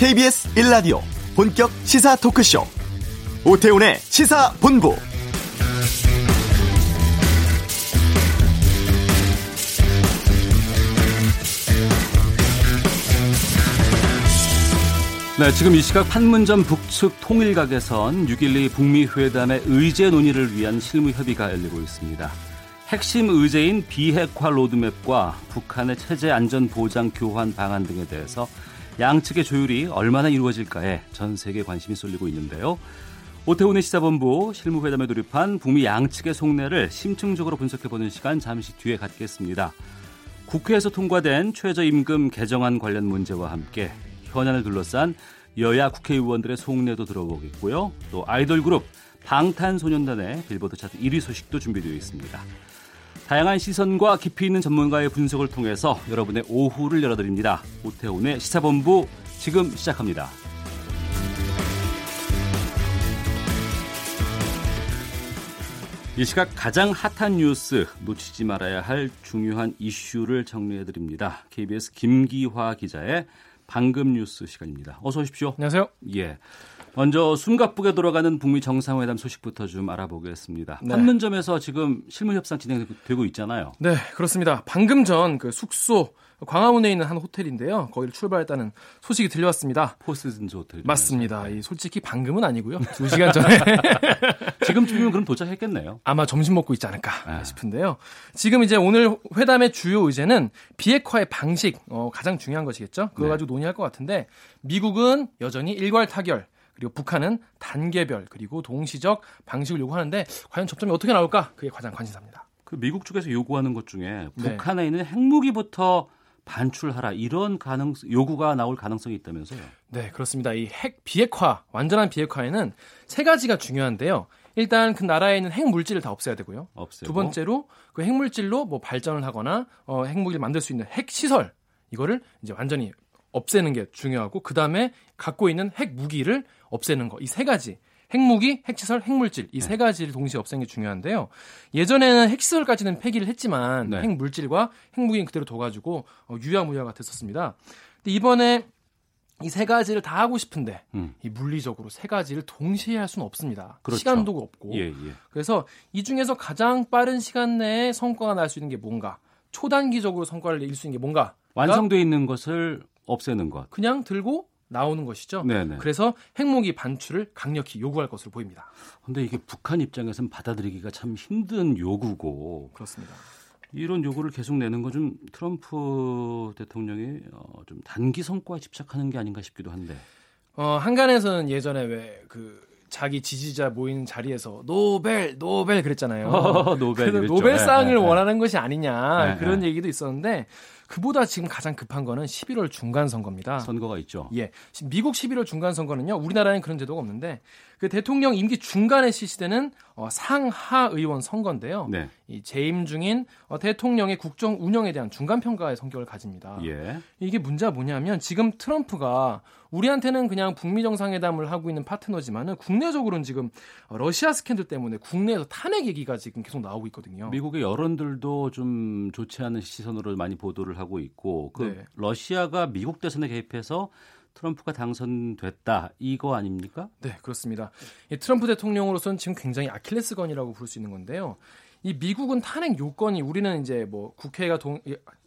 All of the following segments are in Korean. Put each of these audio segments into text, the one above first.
KBS 1라디오 본격 시사 토크쇼 오태훈의 시사본부 네, 지금 이 시각 판문점 북측 통일각에선 6.12 북미 회담의 의제 논의를 위한 실무 협의가 열리고 있습니다. 핵심 의제인 비핵화 로드맵과 북한의 체제 안전 보장 교환 방안 등에 대해서 양측의 조율이 얼마나 이루어질까에 전 세계 관심이 쏠리고 있는데요. 오태훈의 시사본부 실무회담에 돌입한 북미 양측의 속내를 심층적으로 분석해보는 시간 잠시 뒤에 갖겠습니다. 국회에서 통과된 최저임금 개정안 관련 문제와 함께 현안을 둘러싼 여야 국회의원들의 속내도 들어보겠고요. 또 아이돌 그룹 방탄소년단의 빌보드 차트 1위 소식도 준비되어 있습니다. 다양한 시선과 깊이 있는 전문가의 분석을 통해서 여러분의 오후를 열어드립니다. 오태훈의 시사본부 지금 시작합니다. 이 시각 가장 핫한 뉴스 놓치지 말아야 할 중요한 이슈를 정리해 드립니다. KBS 김기화 기자의 방금 뉴스 시간입니다. 어서 오십시오. 안녕하세요. 예. 먼저 숨가쁘게 돌아가는 북미 정상회담 소식부터 좀 알아보겠습니다. 네. 판문점에서 지금 실무 협상 진행되고 있잖아요. 네, 그렇습니다. 방금 전 그 숙소 광화문에 있는 한 호텔인데요. 거기를 출발했다는 소식이 들려왔습니다. 포스든즈 호텔. 맞습니다. 이 솔직히 방금은 아니고요. 두 시간 전에. 지금쯤이면 그럼 도착했겠네요. 아마 점심 먹고 있지 않을까 아. 싶은데요. 지금 이제 오늘 회담의 주요 의제는 비핵화의 방식, 어, 가장 중요한 것이겠죠. 그거 네. 가지고 논의할 것 같은데 미국은 여전히 일괄 타결, 그리고 북한은 단계별 그리고 동시적 방식을 요구하는데 과연 접점이 어떻게 나올까? 그게 가장 관심사입니다. 그 미국 쪽에서 요구하는 것 중에 네. 북한에 있는 핵무기부터 반출하라 이런 가능 요구가 나올 가능성이 있다면서요? 네, 그렇습니다. 이 핵 비핵화, 완전한 비핵화에는 세 가지가 중요한데요. 일단 그 나라에 있는 핵 물질을 다 없애야 되고요. 없애고. 두 번째로 그 핵 물질로 뭐 발전을 하거나 어, 핵무기를 만들 수 있는 핵 시설 이거를 이제 완전히 없애는 게 중요하고 그 다음에 갖고 있는 핵 무기를 없애는 거 이 세 가지 핵무기, 핵시설, 핵물질 이세 네. 가지를 동시에 없애는 게 중요한데요. 예전에는 핵시설까지는 폐기를 했지만 네. 핵물질과 핵무기는 그대로 둬가지고 어, 유야무야가 됐었습니다. 근데 이번에 이 세 가지를 다 하고 싶은데 음. 이 물리적으로 세 가지를 동시에 할 수는 없습니다. 그렇죠. 시간도 없고. 예, 예. 그래서 이 중에서 가장 빠른 시간 내에 성과가 날 수 있는 게 뭔가? 초단기적으로 성과를 낼 수 있는 게 뭔가? 완성돼 있는 것을 없애는 것. 그냥 들고 나오는 것이죠. 네네. 그래서 핵무기 반출을 강력히 요구할 것으로 보입니다. 그런데 이게 북한 입장에서는 받아들이기가 참 힘든 요구고 그렇습니다. 이런 요구를 계속 내는 건 좀 트럼프 대통령이 어, 좀 단기 성과에 집착하는 게 아닌가 싶기도 한데. 어, 한간에서는 예전에 왜그 자기 지지자 모이는 자리에서 노벨 노벨 그랬잖아요. 노벨 노벨상을 네, 네, 원하는 것이 아니냐 네, 그런 네. 얘기도 있었는데 그보다 지금 가장 급한 거는 11월 중간 선거입니다. 선거가 있죠. 예. 미국 11월 중간 선거는요. 우리나라에는 그런 제도가 없는데 그 대통령 임기 중간에 실시되는 어, 상하 의원 선거인데요. 네. 이 재임 중인 어, 대통령의 국정 운영에 대한 중간 평가의 성격을 가집니다. 예. 이게 문제가 뭐냐면 지금 트럼프가 우리한테는 그냥 북미 정상회담을 하고 있는 파트너지만은 국내적으로는 지금 러시아 스캔들 때문에 국내에서 탄핵 얘기가 지금 계속 나오고 있거든요. 미국의 여론들도 좀 좋지 않은 시선으로 많이 보도를 하고 있고 그 네. 러시아가 미국 대선에 개입해서 트럼프가 당선됐다 이거 아닙니까? 네 그렇습니다. 트럼프 대통령으로서는 지금 굉장히 아킬레스건이라고 부를 수 있는 건데요. 이 미국은 탄핵 요건이 우리는 이제 뭐 국회가 동,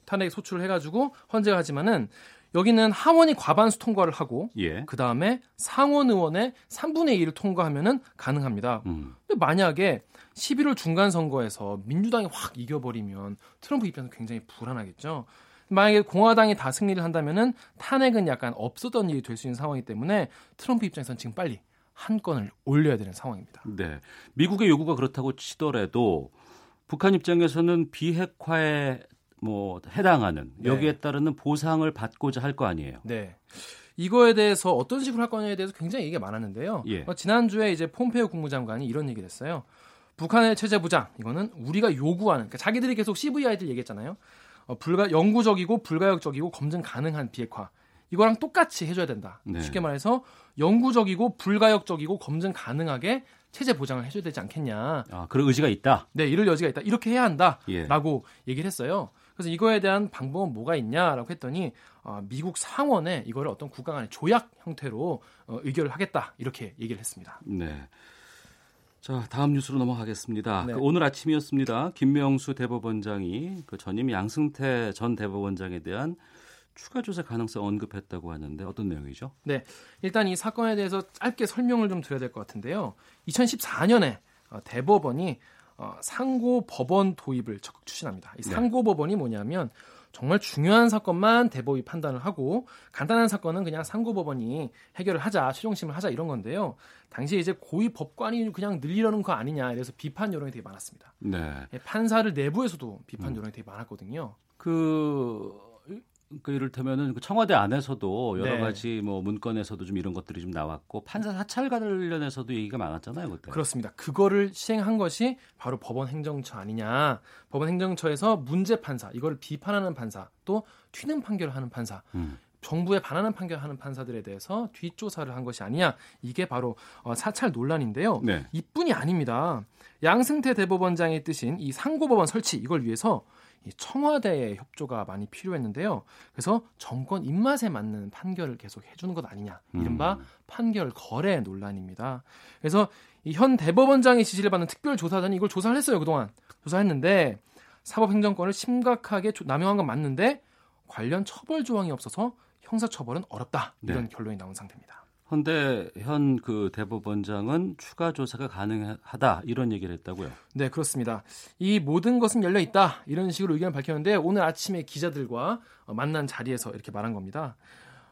탄핵 소출을 해가지고 헌재하지만은 여기는 하원이 과반수 통과를 하고 예. 그 다음에 상원 의원의 3분의 1을 통과하면은 가능합니다. 음. 근데 만약에 11월 중간 선거에서 민주당이 확 이겨버리면 트럼프 입장에서 굉장히 불안하겠죠. 만약에 공화당이 다 승리를 한다면은 탄핵은 약간 없었던 일이 될 수 있는 상황이기 때문에 트럼프 입장에서는 지금 빨리 한 건을 올려야 되는 상황입니다. 네. 미국의 요구가 그렇다고 치더라도 북한 입장에서는 비핵화에 뭐 해당하는 네. 여기에 따르는 보상을 받고자 할 거 아니에요. 네. 이거에 대해서 어떤 식으로 할 거냐에 대해서 굉장히 얘기가 많았는데요. 예. 어, 지난주에 이제 폼페이오 국무장관이 이런 얘기를 했어요. 북한의 체제 부장 이거는 우리가 요구하는 그러니까 자기들이 계속 CVI들 얘기했잖아요. 어, 불가 영구적이고 불가역적이고 검증 가능한 비핵화 이거랑 똑같이 해줘야 된다. 네. 쉽게 말해서 영구적이고 불가역적이고 검증 가능하게 체제 보장을 해줘야 되지 않겠냐. 아, 그런 의지가 있다. 네, 이럴 여지가 있다. 이렇게 해야 한다라고 예. 얘기를 했어요. 그래서 이거에 대한 방법은 뭐가 있냐라고 했더니 어, 미국 상원에 이거를 어떤 국가 간의 조약 형태로 어, 의결을 하겠다 이렇게 얘기를 했습니다. 네. 자 다음 뉴스로 넘어가겠습니다. 네. 그 오늘 아침이었습니다. 김명수 대법원장이 그 전임 양승태 전 대법원장에 대한 추가 조사 가능성 언급했다고 하는데 어떤 내용이죠? 네, 일단 이 사건에 대해서 짧게 설명을 좀 드려야 될 것 같은데요. 2014년에 어, 대법원이 어, 상고 법원 도입을 적극 추진합니다. 이 네. 상고 법원이 뭐냐면 정말 중요한 사건만 대법이 판단을 하고 간단한 사건은 그냥 상고 법원이 해결을 하자, 최종심을 하자 이런 건데요. 당시에 이제 고위 법관이 그냥 늘리려는 거 아니냐 이래서 비판 여론이 되게 많았습니다. 네. 예, 판사를 내부에서도 비판 음. 여론이 되게 많았거든요. 그 그 이를테면은 그 청와대 안에서도 여러 네. 가지 뭐 문건에서도 좀 이런 것들이 좀 나왔고 판사 사찰 관련해서도 얘기가 많았잖아요 그때. 그렇습니다. 그거를 시행한 것이 바로 법원 행정처 아니냐. 법원 행정처에서 문제 판사 이거를 비판하는 판사 또 튀는 판결을 하는 판사. 음. 정부에 반하는 판결하는 판사들에 대해서 뒷조사를 한 것이 아니냐 이게 바로 어, 사찰 논란인데요. 네. 이뿐이 아닙니다. 양승태 대법원장의 뜻인 이 상고법원 설치 이걸 위해서 청와대의 협조가 많이 필요했는데요. 그래서 정권 입맛에 맞는 판결을 계속 해주는 것 아니냐. 이른바 음. 판결 거래 논란입니다. 그래서 이 현 대법원장의 지지를 받는 특별조사단이 이걸 조사를 했어요. 그동안. 조사했는데 사법행정권을 심각하게 남용한 건 맞는데 관련 처벌 조항이 없어서 형사처벌은 어렵다. 이런 네. 결론이 나온 상태입니다. 그런데 현 그 대법원장은 추가 조사가 가능하다 이런 얘기를 했다고요. 네, 그렇습니다. 이 모든 것은 열려 있다 이런 식으로 의견을 밝혔는데 오늘 아침에 기자들과 어, 만난 자리에서 이렇게 말한 겁니다.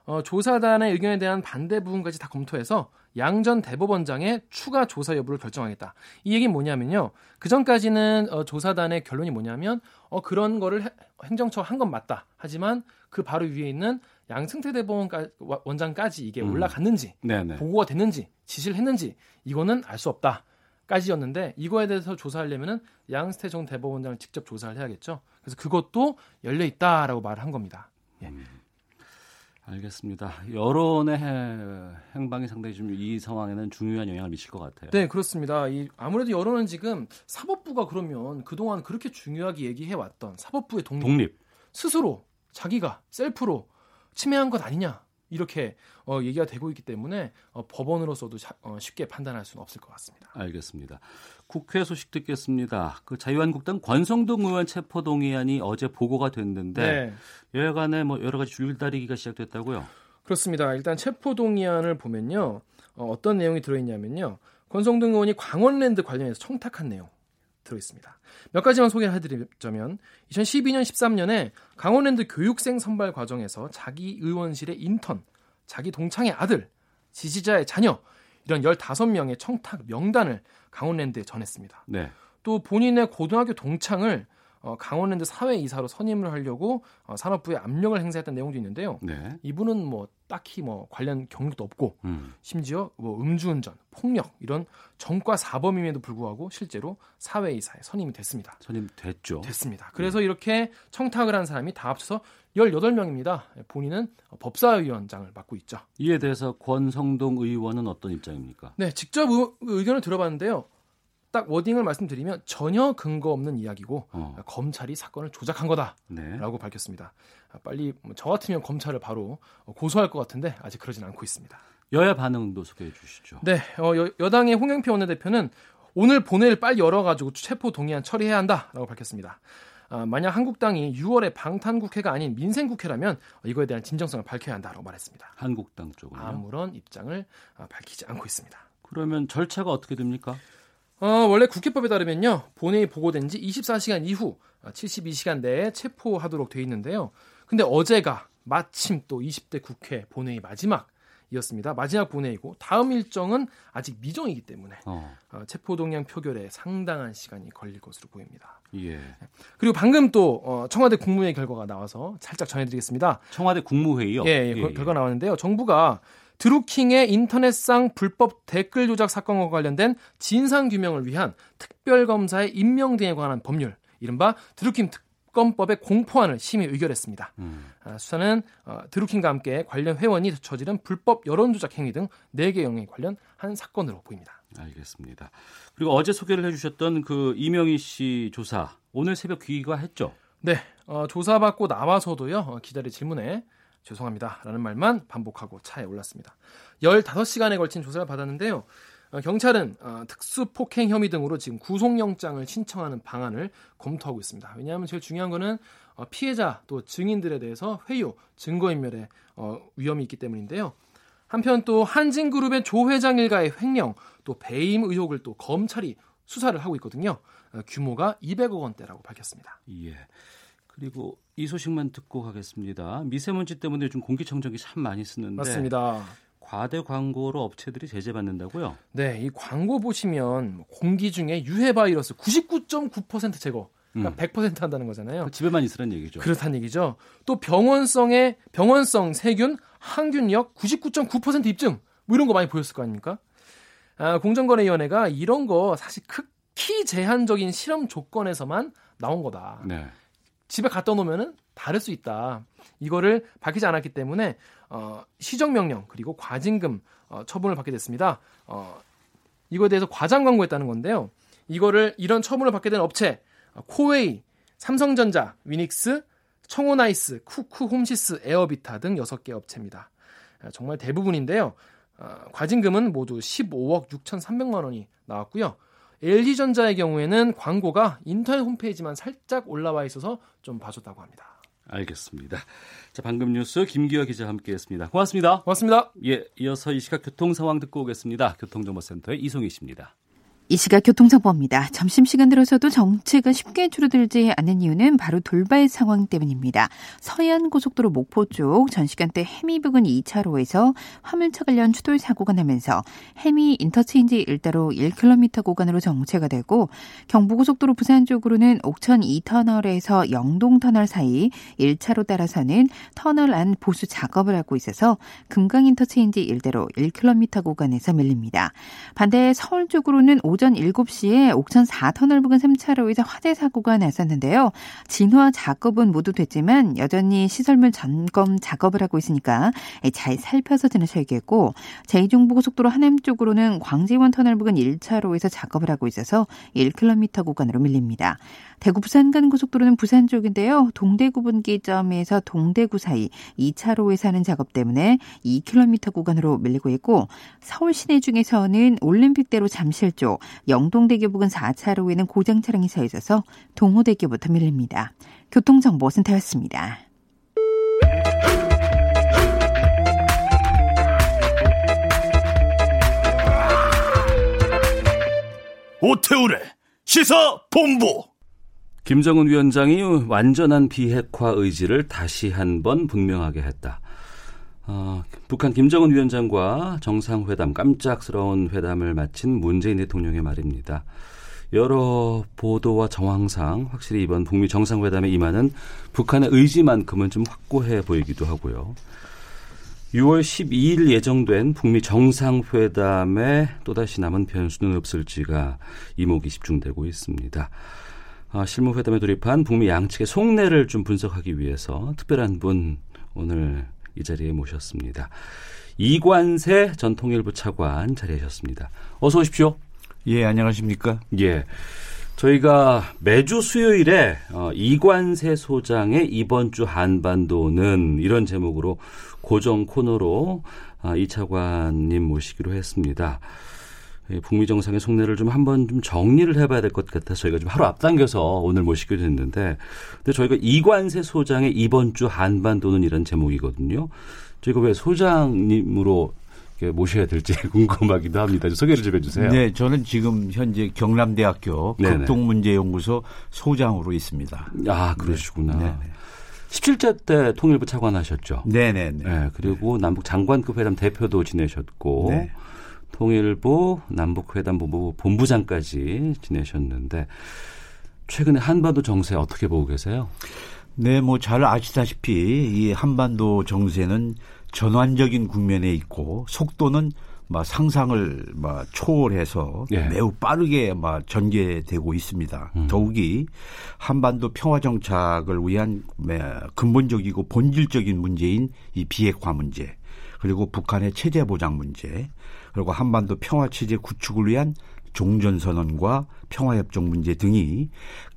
어, 조사단의 의견에 대한 반대 부분까지 다 검토해서 양전 대법원장의 추가 조사 여부를 결정하겠다. 이 얘기는 뭐냐면요. 그 전까지는 어, 조사단의 결론이 뭐냐면 어, 그런 거를 행정처 한 건 맞다. 하지만 그 바로 위에 있는 양승태 대법원 원장까지 이게 음. 올라갔는지 음. 보고가 됐는지 지시를 했는지 이거는 알 수 없다. 까지였는데 이거에 대해서 조사하려면은 양승태 정 대법원장을 직접 조사를 해야겠죠. 그래서 그것도 열려 있다라고 말을 한 겁니다. 예. 음. 알겠습니다. 여론의 행방이 상당히 좀 이 상황에는 중요한 영향을 미칠 것 같아요. 네, 그렇습니다. 이 아무래도 여론은 지금 사법부가 그러면 그동안 그렇게 중요하게 얘기해 왔던 사법부의 독립, 독립. 스스로 자기가 셀프로 침해한 것 아니냐 이렇게 어, 얘기가 되고 있기 때문에 어, 법원으로서도 자, 어, 쉽게 판단할 수는 없을 것 같습니다. 알겠습니다. 국회 소식 듣겠습니다. 그 자유한국당 권성동 의원 체포 동의안이 어제 보고가 됐는데 네. 여야간에 뭐 여러 가지 줄다리기가 시작됐다고요? 그렇습니다. 일단 체포 동의안을 보면요 어, 어떤 내용이 들어있냐면요 권성동 의원이 광원랜드 관련해서 청탁한 내용 들어 있습니다. 몇 가지만 소개를 해드리자면 2012년 13년에 강원랜드 교육생 선발 과정에서 자기 의원실의 인턴, 자기 동창의 아들, 지지자의 자녀 이런 15명의 청탁 명단을 강원랜드에 전했습니다. 네. 또 본인의 고등학교 동창을 어, 강원랜드 사회이사로 선임을 하려고 어, 산업부에 압력을 행사했던 내용도 있는데요. 네. 이분은 뭐 딱히 뭐 관련 경력도 없고 음. 심지어 뭐 음주운전, 폭력 이런 전과 사범임에도 불구하고 실제로 사회이사에 선임이 됐습니다. 선임됐죠. 됐습니다. 그래서 음. 이렇게 청탁을 한 사람이 다 합쳐서 18명입니다. 본인은 법사위원장을 맡고 있죠. 이에 대해서 권성동 의원은 어떤 입장입니까? 네, 직접 의, 견을 들어봤는데요. 딱 워딩을 말씀드리면 전혀 근거 없는 이야기고 어. 검찰이 사건을 조작한 거다라고 네. 밝혔습니다. 빨리 뭐저 같으면 검찰을 바로 고소할 것 같은데 아직 그러진 않고 있습니다. 여야 반응도 소개해 주시죠. 네, 어, 여, 당의 홍영표 원내대표는 오늘 본회의를 빨리 열어가지고 체포 동의안 처리해야 한다라고 밝혔습니다. 아, 만약 한국당이 6월에 방탄국회가 아닌 민생국회라면 이거에 대한 진정성을 밝혀야 한다고 말했습니다. 한국당 쪽은 아무런 입장을 아, 밝히지 않고 있습니다. 그러면 절차가 어떻게 됩니까? 어, 원래 국회법에 따르면요. 본회의 보고된 지 24시간 이후 72시간 아, 내에 체포하도록 돼 있는데요. 근데 어제가 마침 또 20대 국회 본회의 마지막 이었습니다. 마지막 본회의고 다음 일정은 아직 미정이기 때문에 어. 어, 체포동의안 표결에 상당한 시간이 걸릴 것으로 보입니다. 예. 그리고 방금 또 어, 청와대 국무회의 결과가 나와서 살짝 전해드리겠습니다. 청와대 국무회의요? 예, 예, 예, 결과 나왔는데요. 정부가 드루킹의 인터넷상 불법 댓글 조작 사건과 관련된 진상 규명을 위한 특별검사의 임명 등에 관한 법률, 이른바 드루킹 특검법의 공포안을 심의 의결했습니다. 음. 아, 수사는 어, 드루킹과 함께 관련 회원이 저지른 불법 여론 조작 행위 등 4개 영역에 관련한 사건으로 보입니다. 알겠습니다. 그리고 어제 소개를 해주셨던 그 이명희 씨 조사 오늘 새벽 귀가했죠? 네, 어, 조사받고 나와서도요 어, 기자의 질문에 죄송합니다 라는 말만 반복하고 차에 올랐습니다. 15시간에 걸친 조사를 받았는데요. 어, 경찰은 어, 특수 폭행 혐의 등으로 지금 구속영장을 신청하는 방안을 검토하고 있습니다. 왜냐하면 제일 중요한 거는 어, 피해자 또 증인들에 대해서 회유, 증거인멸의 위험이 있기 때문인데요. 한편 또 한진그룹의 조 회장 일가의 횡령, 또 배임 의혹을 또 검찰이 수사를 하고 있거든요. 규모가 200억 원대라고 밝혔습니다. 예. 그리고 이 소식만 듣고 가겠습니다. 미세먼지 때문에 요즘 공기청정기 참 많이 쓰는데 맞습니다. 과대 광고로 업체들이 제재받는다고요? 네, 이 광고 보시면 공기 중에 유해 바이러스 99.9% 제거. 그러니까 음. 100% 한다는 거잖아요. 그 집에만 있으란 얘기죠. 그렇다는 얘기죠. 또 병원성의 병원성 세균 항균력 99.9% 입증. 뭐 이런 거 많이 보였을 거 아닙니까? 아, 공정거래위원회가 이런 거 사실 극히 제한적인 실험 조건에서만 나온 거다. 네. 집에 갖다 놓으면은 다를 수 있다. 이거를 밝히지 않았기 때문에 어, 시정명령 그리고 과징금 어, 처분을 받게 됐습니다. 어, 이거에 대해서 과장 광고했다는 건데요. 이거를 이런 처분을 받게 된 업체 어, 코웨이, 삼성전자, 위닉스, 청호나이스, 쿠쿠 홈시스, 에어비타 등 6개 업체입니다. 어, 정말 대부분인데요. 어, 과징금은 모두 15억 6,300만 원이 나왔고요. LG전자의 경우에는 광고가 인터넷 홈페이지만 살짝 올라와 있어서 좀 봐줬다고 합니다. 알겠습니다. 자, 방금 뉴스 김기화 기자 함께했습니다. 고맙습니다. 고맙습니다. 예, 이어서 이 시각 교통 상황 듣고 오겠습니다. 교통정보센터의 이송희 씨입니다. 이 시각 교통정보입니다. 점심시간 들어서도 정체가 쉽게 줄어들지 않는 이유는 바로 돌발 상황 때문입니다. 서해안고속도로 목포 쪽 전시간대 해미 부근 2차로에서 화물차 관련 추돌 사고가 나면서 해미 인터체인지 일대로 1km 구간으로 정체가 되고 경부고속도로 부산 쪽으로는 옥천 2터널에서 영동터널 사이 1차로 따라서는 터널 안 보수 작업을 하고 있어서 금강 인터체인지 일대로 1km 구간에서 밀립니다. 반대 서울 쪽으로는 오전 7시에 옥천 4터널 부근 3차로에서 화재 사고가 났었는데요. 진화 작업은 모두 됐지만 여전히 시설물 점검 작업을 하고 있으니까 잘 살펴서 지나셔야겠고 제2중부고속도로 하남 쪽으로는 광지원 터널 부근 1차로에서 작업을 하고 있어서 1km 구간으로 밀립니다. 대구 부산 간 고속도로는 부산 쪽인데요. 동대구 분기점에서 동대구 사이 2차로에 사는 작업 때문에 2km 구간으로 밀리고 있고 서울 시내 중에서는 올림픽대로 잠실 쪽 영동대교 부근 4차로에는 고장 차량이 서 있어서 동호대교부터 밀립니다. 교통정보센터였습니다. 오태우래 시사 본부 김정은 위원장이 완전한 비핵화 의지를 다시 한 번 분명하게 했다. 어, 북한 김정은 위원장과 정상회담, 깜짝스러운 회담을 마친 문재인 대통령의 말입니다. 여러 보도와 정황상 확실히 이번 북미 정상회담에 임하는 북한의 의지만큼은 좀 확고해 보이기도 하고요. 6월 12일 예정된 북미 정상회담에 또다시 남은 변수는 없을지가 이목이 집중되고 있습니다. 아, 실무회담에 돌입한 북미 양측의 속내를 좀 분석하기 위해서 특별한 분 오늘 이 자리에 모셨습니다. 이관세 전 통일부 차관 자리하셨습니다. 어서 오십시오. 예, 안녕하십니까? 예. 저희가 매주 수요일에 어, 이관세 소장의 이번 주 한반도는 이런 제목으로 고정 코너로 아, 이 차관님 모시기로 했습니다. 북미 정상의 속내를 좀 한번 좀 정리를 해봐야 될 것 같아서 저희가 좀 하루 앞당겨서 오늘 모시게 됐는데, 근데 저희가 이관세 소장의 이번 주 한반도는 이런 제목이거든요. 저희가 왜 소장님으로 모셔야 될지 궁금하기도 합니다. 소개를 좀 해주세요. 네, 저는 지금 현재 경남대학교 극동문제연구소 소장으로 있습니다. 아, 그러시구나. 네. 17대 때 통일부 차관하셨죠. 네네네. 네, 그리고 남북 장관급 회담 대표도 지내셨고, 네. 통일부 남북회담 본부 본부장까지 지내셨는데 최근에 한반도 정세 어떻게 보고 계세요? 네, 뭐 잘 아시다시피 이 한반도 정세는 전환적인 국면에 있고 속도는 막 상상을 막 초월해서 예. 매우 빠르게 막 전개되고 있습니다. 음. 더욱이 한반도 평화 정착을 위한 근본적이고 본질적인 문제인 이 비핵화 문제 그리고 북한의 체제 보장 문제 그리고 한반도 평화 체제 구축을 위한 종전선언과 평화협정 문제 등이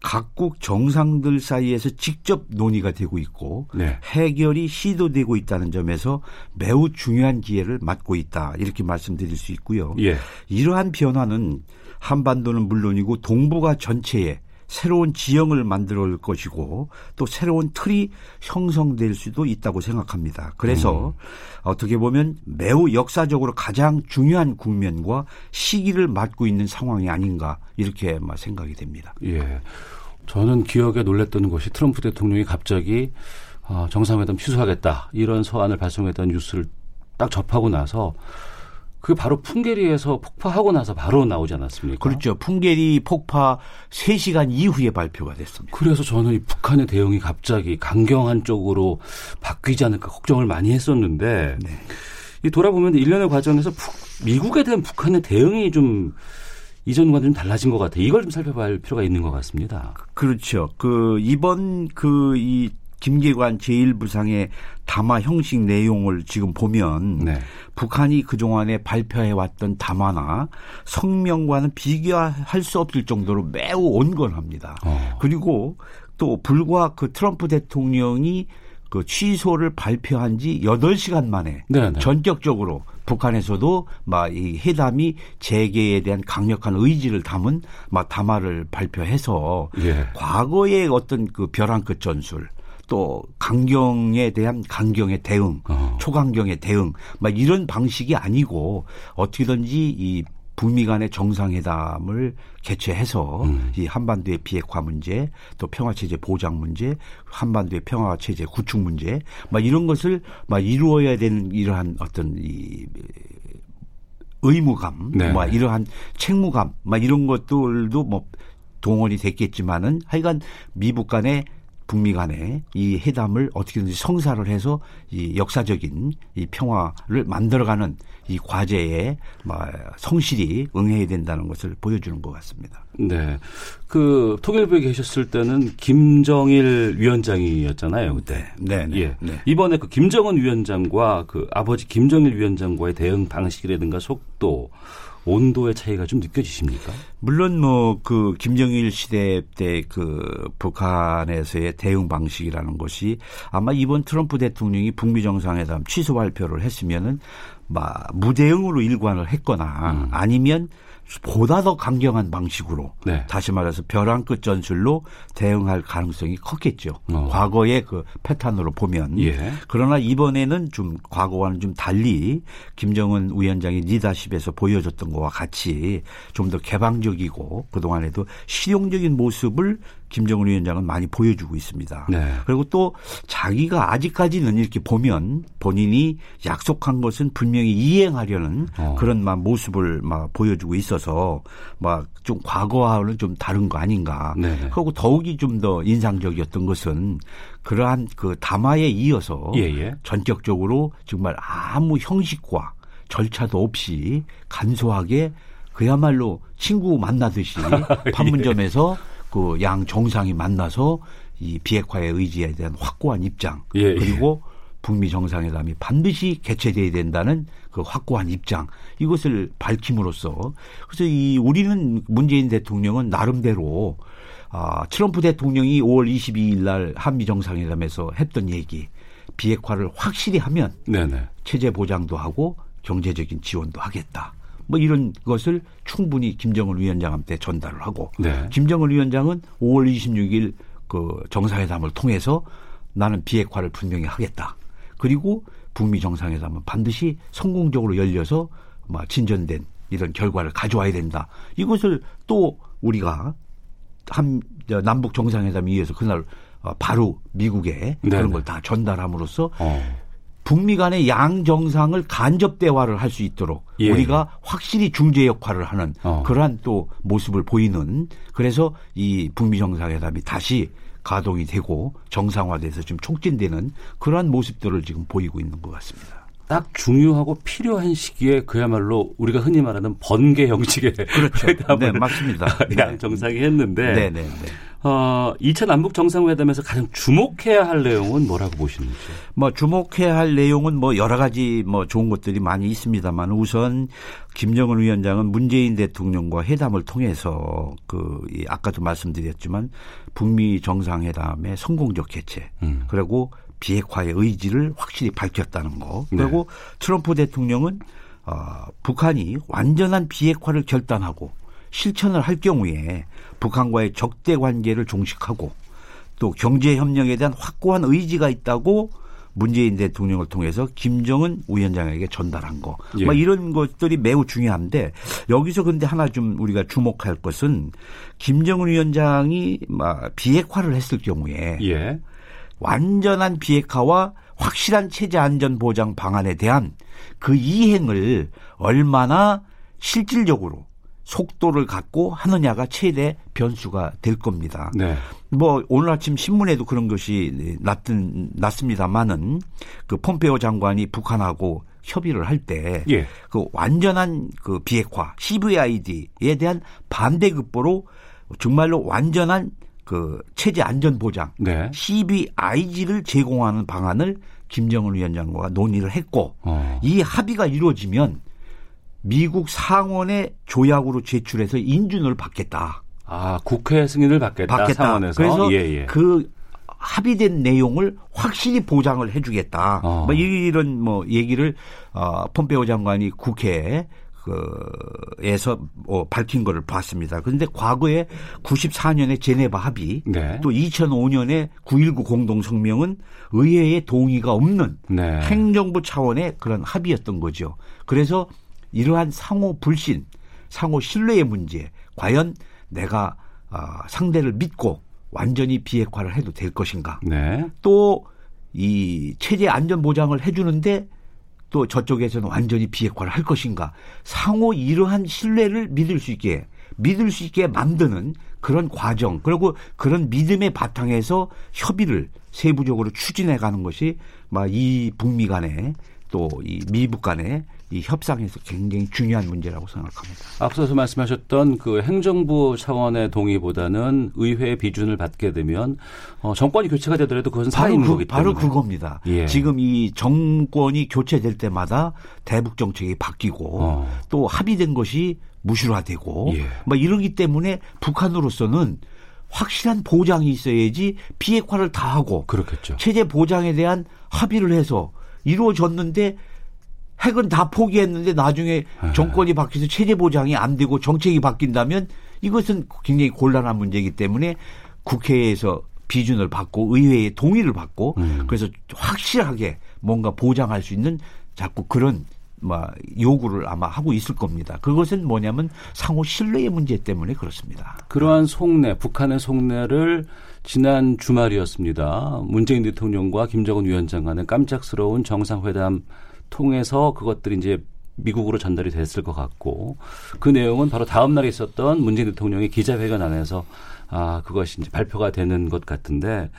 각국 정상들 사이에서 직접 논의가 되고 있고 네. 해결이 시도되고 있다는 점에서 매우 중요한 기회를 맞고 있다 이렇게 말씀드릴 수 있고요. 예. 이러한 변화는 한반도는 물론이고 동북아 전체에 새로운 지형을 만들어 올 것이고 또 새로운 틀이 형성될 수도 있다고 생각합니다. 그래서 음. 어떻게 보면 매우 역사적으로 가장 중요한 국면과 시기를 맞고 있는 상황이 아닌가 이렇게 생각이 됩니다. 예. 저는 기억에 놀랬던 것이 트럼프 대통령이 갑자기 어, 정상회담 취소하겠다 이런 서한을 발송했던 뉴스를 딱 접하고 나서 그게 바로 풍계리에서 폭파하고 나서 바로 나오지 않았습니까? 그렇죠. 풍계리 폭파 3시간 이후에 발표가 됐습니다. 그래서 저는 이 북한의 대응이 갑자기 강경한 쪽으로 바뀌지 않을까 걱정을 많이 했었는데 네. 이 돌아보면 일련의 과정에서 북, 미국에 대한 북한의 대응이 좀 이전과는 좀 달라진 것 같아요. 이걸 좀 살펴볼 필요가 있는 것 같습니다. 그렇죠. 그 이번 그 이 김계관 제1부상의 담화 형식 내용을 지금 보면 네. 북한이 그동안에 발표해왔던 담화나 성명과는 비교할 수 없을 정도로 매우 온건합니다. 어. 그리고 또 불과 그 트럼프 대통령이 그 취소를 발표한 지 8시간 만에 네네. 네. 전격적으로 북한에서도 막 이 회담이 재개에 대한 강력한 의지를 담은 막 담화를 발표해서 예. 과거의 어떤 그 벼랑 끝 전술 또 강경에 대한 강경의 대응, 어. 초강경의 대응, 막 이런 방식이 아니고 어떻게든지 이 북미 간의 정상회담을 개최해서 음. 이 한반도의 비핵화 문제, 또 평화체제 보장 문제, 한반도의 평화체제 구축 문제, 막 이런 것을 막 이루어야 되는 이러한 어떤 이 의무감, 네. 뭐 이러한 책무감, 막 이런 것들도 뭐 동원이 됐겠지만은 하여간 미북 간의 북미 간에 이 회담을 어떻게든지 성사를 해서 이 역사적인 이 평화를 만들어가는 이 과제에 뭐 성실히 응해야 된다는 것을 보여주는 것 같습니다. 네. 그 통일부에 계셨을 때는 김정일 위원장이었잖아요. 그때. 네. 네, 예. 네. 이번에 그 김정은 위원장과 그 아버지 김정일 위원장과의 대응 방식이라든가 속도 온도의 차이가 좀 느껴지십니까? 물론 뭐 그 김정일 시대 때 그 북한에서의 대응 방식이라는 것이 아마 이번 트럼프 대통령이 북미 정상회담 취소 발표를 했으면은 막 무대응으로 일관을 했거나 음. 아니면 보다 더 강경한 방식으로 네. 다시 말해서 벼랑 끝 전술로 대응할 가능성이 컸겠죠. 어. 과거의 그 패턴으로 보면 예. 그러나 이번에는 좀 과거와는 좀 달리 김정은 위원장이 리더십에서 보여줬던 것과 같이 좀 더 개방적이고 그 동안에도 실용적인 모습을 김정은 위원장은 많이 보여주고 있습니다. 네. 그리고 또 자기가 아직까지는 이렇게 보면 본인이 약속한 것은 분명히 이행하려는 어. 그런 막 모습을 막 보여주고 있어서 막 좀 과거와는 좀 다른 거 아닌가. 네. 그리고 더욱이 좀 더 인상적이었던 것은 그러한 그 담화에 이어서 예예. 예. 전격적으로 정말 아무 형식과 절차도 없이 간소하게 그야말로 친구 만나듯이 판문점에서 예. 그 양 정상이 만나서 이 비핵화의 의지에 대한 확고한 입장 예, 예. 그리고 예. 북미 정상회담이 반드시 개최돼야 된다는 그 확고한 입장 이것을 밝힘으로써 그래서 이 우리는 문재인 대통령은 나름대로 아 트럼프 대통령이 5월 22일 날 한미 정상회담에서 했던 얘기 비핵화를 확실히 하면 네네. 체제 보장도 하고 경제적인 지원도 하겠다. 뭐 이런 것을 충분히 김정은 위원장한테 전달을 하고 네. 김정은 위원장은 5월 26일 그 정상회담을 통해서 나는 비핵화를 분명히 하겠다. 그리고 북미 정상회담은 반드시 성공적으로 열려서 뭐 진전된 이런 결과를 가져와야 된다. 이것을 또 우리가 한 남북 정상회담에 의해서 그날 어, 바로 미국에 네네. 그런 걸 다 전달함으로써 어. 북미 간의 양 정상을 간접 대화를 할 수 있도록 예. 우리가 확실히 중재 역할을 하는 어. 그러한 또 모습을 보이는 그래서 이 북미 정상회담이 다시 가동이 되고 정상화돼서 좀 촉진되는 그러한 모습들을 지금 보이고 있는 것 같습니다. 딱 중요하고 필요한 시기에 그야말로 우리가 흔히 말하는 번개 형식의 그렇죠. 네, 맞습니다. 양 정상이 했는데 네, 네, 네. 어, 2차 남북 정상회담에서 가장 주목해야 할 내용은 뭐라고 보시는지? 뭐 주목해야 할 내용은 뭐 여러 가지 뭐 좋은 것들이 많이 있습니다만 우선 김정은 위원장은 문재인 대통령과 회담을 통해서 그 아까도 말씀드렸지만 북미 정상회담의 성공적 개최 음. 그리고 비핵화의 의지를 확실히 밝혔다는 거. 그리고 네. 트럼프 대통령은 어, 북한이 완전한 비핵화를 결단하고 실천을 할 경우에 북한과의 적대 관계를 종식하고 또 경제 협력에 대한 확고한 의지가 있다고 문재인 대통령을 통해서 김정은 위원장에게 전달한 거. 예. 막 이런 것들이 매우 중요한데 여기서 근데 하나 좀 우리가 주목할 것은 김정은 위원장이 막 비핵화를 했을 경우에 예. 완전한 비핵화와 확실한 체제 안전 보장 방안에 대한 그 이행을 얼마나 실질적으로 속도를 갖고 하느냐가 최대 변수가 될 겁니다. 네. 뭐 오늘 아침 신문에도 그런 것이 났든 났습니다만은 그 폼페오 장관이 북한하고 협의를 할 때그 예. 그 완전한 그 비핵화 CVID에 대한 반대 급보로 정말로 완전한 그 체제 안전 보장 네. CVIG를 제공하는 방안을 김정은 위원장과 논의를 했고 어. 이 합의가 이루어지면 미국 상원의 조약으로 제출해서 인준을 받겠다. 아 국회 승인을 받겠다. 받겠다. 상원에서. 그래서 예, 예. 그 합의된 내용을 확실히 보장을 해주겠다. 어. 뭐 이런 뭐 얘기를 어, 폼페오 장관이 국회에 그에서 어, 밝힌 거를 봤습니다. 그런데 과거에 94년에 제네바 합의, 네. 또 2005년에 9.19 공동 성명은 의회의 동의가 없는 네. 행정부 차원의 그런 합의였던 거죠. 그래서 이러한 상호 불신, 상호 신뢰의 문제, 과연 내가 어, 상대를 믿고 완전히 비핵화를 해도 될 것인가? 네. 또이 체제 안전 보장을 해주는데 또 저쪽에서는 완전히 비핵화를 할 것인가? 상호 이러한 신뢰를 믿을 수 있게 믿을 수 있게 만드는 그런 과정 그리고 그런 믿음의 바탕에서 협의를 세부적으로 추진해 가는 것이 막 이 북미 간에 또이 미북 간에 이 협상에서 굉장히 중요한 문제라고 생각합니다. 앞서서 말씀하셨던 그 행정부 차원의 동의보다는 의회의 비준을 받게 되면 어, 정권이 교체가 되더라도 그것은 살아있는 그, 거기 때문에. 바로 그겁니다. 예. 지금 이 정권이 교체될 때마다 대북 정책이 바뀌고 어. 또 합의된 것이 무실화되고 예. 뭐 이러기 때문에 북한으로서는 확실한 보장이 있어야지 비핵화를 다 하고 그렇겠죠. 체제 보장에 대한 합의를 해서 이루어졌는데 핵은 다 포기했는데 나중에 네. 정권이 바뀌어서 체제 보장이 안 되고 정책이 바뀐다면 이것은 굉장히 곤란한 문제이기 때문에 국회에서 비준을 받고 의회의 동의를 받고 음. 그래서 확실하게 뭔가 보장할 수 있는 자꾸 그런 뭐 요구를 아마 하고 있을 겁니다. 그것은 뭐냐면 상호 신뢰의 문제 때문에 그렇습니다. 그러한 속내, 북한의 속내를 지난 주말이었습니다. 문재인 대통령과 김정은 위원장 간의 깜짝스러운 정상회담 통해서 그것들이 이제 미국으로 전달이 됐을 것 같고 그 내용은 바로 다음 날에 있었던 문재인 대통령의 기자회견 안에서 아 그것이 이제 발표가 되는 것 같은데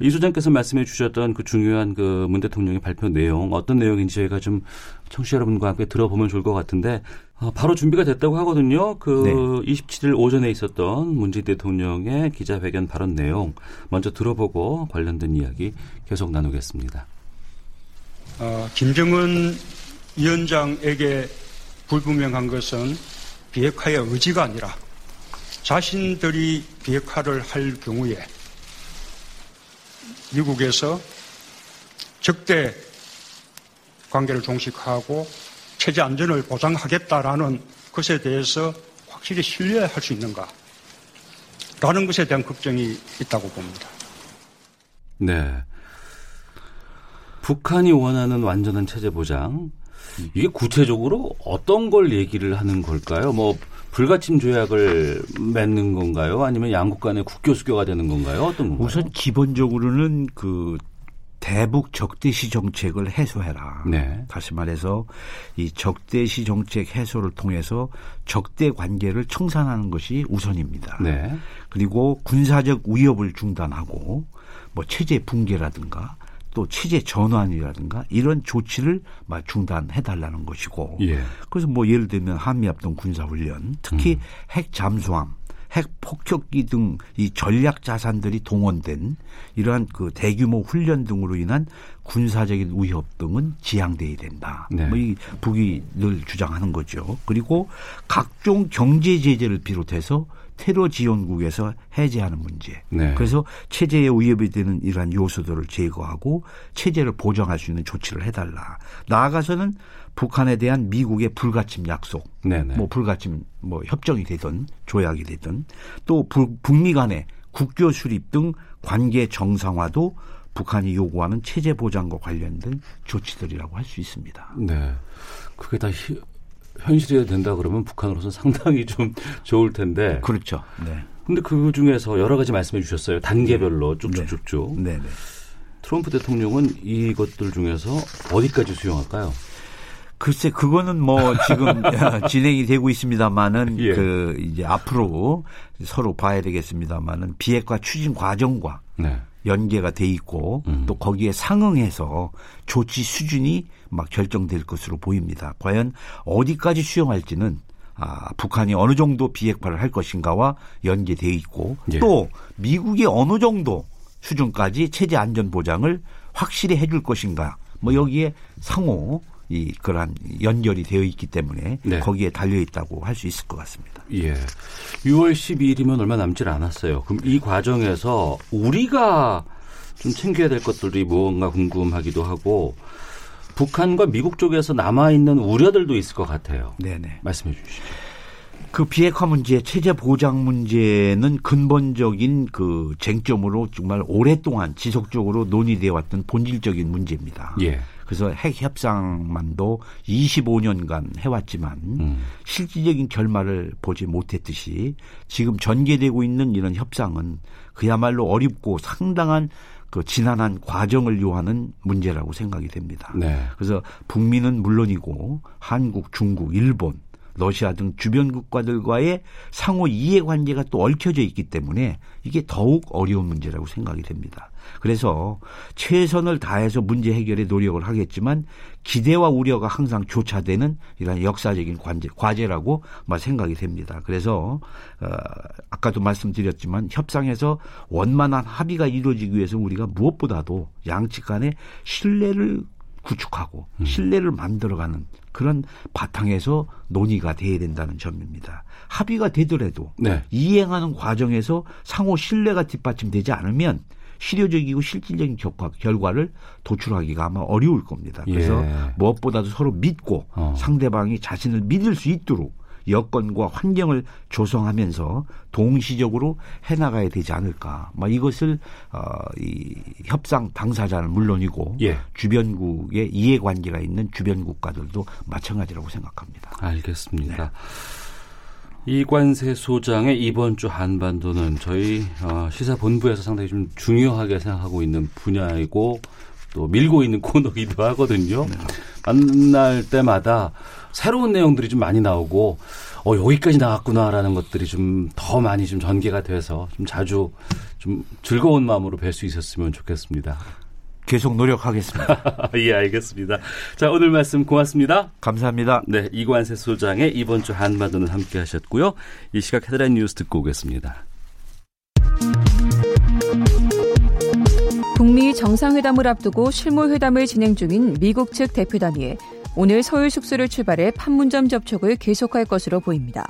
이 소장께서 말씀해 주셨던 그 중요한 그 문 대통령의 발표 내용 어떤 내용인지 저희가 좀 청취자 여러분과 함께 들어보면 좋을 것 같은데 아, 바로 준비가 됐다고 하거든요. 그 네. 27일 오전에 있었던 문재인 대통령의 기자회견 발언 내용 먼저 들어보고 관련된 이야기 계속 나누겠습니다. 어, 김정은 위원장에게 불분명한 것은 비핵화의 의지가 아니라 자신들이 비핵화를 할 경우에 미국에서 적대 관계를 종식하고 체제 안전을 보장하겠다라는 것에 대해서 확실히 신뢰할 수 있는가? 라는 것에 대한 걱정이 있다고 봅니다. 네. 북한이 원하는 완전한 체제 보장 이게 구체적으로 어떤 걸 얘기를 하는 걸까요? 뭐 불가침 조약을 맺는 건가요? 아니면 양국 간의 국교 수교가 되는 건가요? 어떤 건가요? 우선 기본적으로는 그 대북 적대시 정책을 해소해라. 네. 다시 말해서 이 적대시 정책 해소를 통해서 적대 관계를 청산하는 것이 우선입니다. 네. 그리고 군사적 위협을 중단하고 뭐 체제 붕괴라든가 또 체제 전환이라든가 이런 조치를 중단해 달라는 것이고 예. 그래서 뭐 예를 들면 한미합동 군사훈련 특히 음. 핵 잠수함 핵 폭격기 등 이 전략 자산들이 동원된 이러한 그 대규모 훈련 등으로 인한 군사적인 위협 등은 지양돼야 된다. 네. 뭐이 북이 늘 주장하는 거죠. 그리고 각종 경제 제재를 비롯해서 테러 지원국에서 해제하는 문제. 네. 그래서 체제에 위협이 되는 이러한 요소들을 제거하고 체제를 보장할 수 있는 조치를 해달라. 나아가서는 북한에 대한 미국의 불가침 약속, 네네. 뭐 불가침 뭐 협정이 되든 조약이 되든 또 북, 북미 간의 국교 수립 등 관계 정상화도 북한이 요구하는 체제 보장과 관련된 조치들이라고 할 수 있습니다. 네. 그게 다 히, 현실이 된다 그러면 북한으로서 상당히 좀 좋을 텐데. 그렇죠. 네. 근데 그 중에서 여러 가지 말씀해 주셨어요. 단계별로 네. 쭉쭉쭉쭉. 네. 네. 트럼프 대통령은 이것들 중에서 어디까지 수용할까요? 글쎄 그거는 뭐 지금 진행이 되고 있습니다만은 예. 그 이제 앞으로 서로 봐야 되겠습니다만은 비핵화 추진 과정과 네. 연계가 돼 있고 음. 또 거기에 상응해서 조치 수준이 막 결정될 것으로 보입니다. 과연 어디까지 수용할지는 아, 북한이 어느 정도 비핵화를 할 것인가와 연계돼 있고 예. 또 미국이 어느 정도 수준까지 체제 안전 보장을 확실히 해줄 것인가 뭐 여기에 상호 이 그러한 연결이 되어 있기 때문에 네. 거기에 달려 있다고 할 수 있을 것 같습니다. 예. 6월 12일이면 얼마 남지 않았어요. 그럼 이 과정에서 우리가 좀 챙겨야 될 것들이 무언가 궁금하기도 하고 북한과 미국 쪽에서 남아 있는 우려들도 있을 것 같아요. 네네. 말씀해 주시죠. 그 비핵화 문제, 체제 보장 문제는 근본적인 그 쟁점으로 정말 오랫동안 지속적으로 논의되어 왔던 본질적인 문제입니다. 예. 그래서 핵 협상만도 25년간 해왔지만 음. 실질적인 결말을 보지 못했듯이 지금 전개되고 있는 이런 협상은 그야말로 어렵고 상당한 그 지난한 과정을 요하는 문제라고 생각이 됩니다. 네. 그래서 북미는 물론이고 한국, 중국, 일본 러시아 등 주변 국가들과의 상호 이해 관계가 또 얽혀져 있기 때문에 이게 더욱 어려운 문제라고 생각이 됩니다. 그래서 최선을 다해서 문제 해결에 노력을 하겠지만 기대와 우려가 항상 교차되는 이런 역사적인 관제, 과제라고 생각이 됩니다. 그래서 어, 아까도 말씀드렸지만 협상에서 원만한 합의가 이루어지기 위해서 우리가 무엇보다도 양측 간의 신뢰를 구축하고 음. 신뢰를 만들어가는 그런 바탕에서 논의가 돼야 된다는 점입니다. 합의가 되더라도 네. 이행하는 과정에서 상호 신뢰가 뒷받침되지 않으면 실효적이고 실질적인 결과, 결과를 도출하기가 아마 어려울 겁니다. 그래서 예. 무엇보다도 서로 믿고 어. 상대방이 자신을 믿을 수 있도록 여건과 환경을 조성하면서 동시적으로 해나가야 되지 않을까. 막 이것을 어, 이 협상 당사자는 물론이고 예. 주변국의 이해관계가 있는 주변 국가들도 마찬가지라고 생각합니다. 알겠습니다. 네. 이관세 소장의 이번 주 한반도는 저희 어, 시사본부에서 상당히 좀 중요하게 생각하고 있는 분야이고 또 밀고 있는 코너기도 하거든요. 네. 만날 때마다 새로운 내용들이 좀 많이 나오고 어 여기까지 나왔구나라는 것들이 좀 더 많이 좀 전개가 돼서 좀 자주 좀 즐거운 마음으로 뵐 수 있었으면 좋겠습니다. 계속 노력하겠습니다. 예, 알겠습니다. 자, 오늘 말씀 고맙습니다. 감사합니다. 네, 이관세 소장의 이번 주 한반도는 함께 하셨고요. 이 시각 헤드라인 뉴스 듣고 오겠습니다. 북미 정상회담을 앞두고 실무회담을 진행 중인 미국 측 대표단이 오늘 서울 숙소를 출발해 판문점 접촉을 계속할 것으로 보입니다.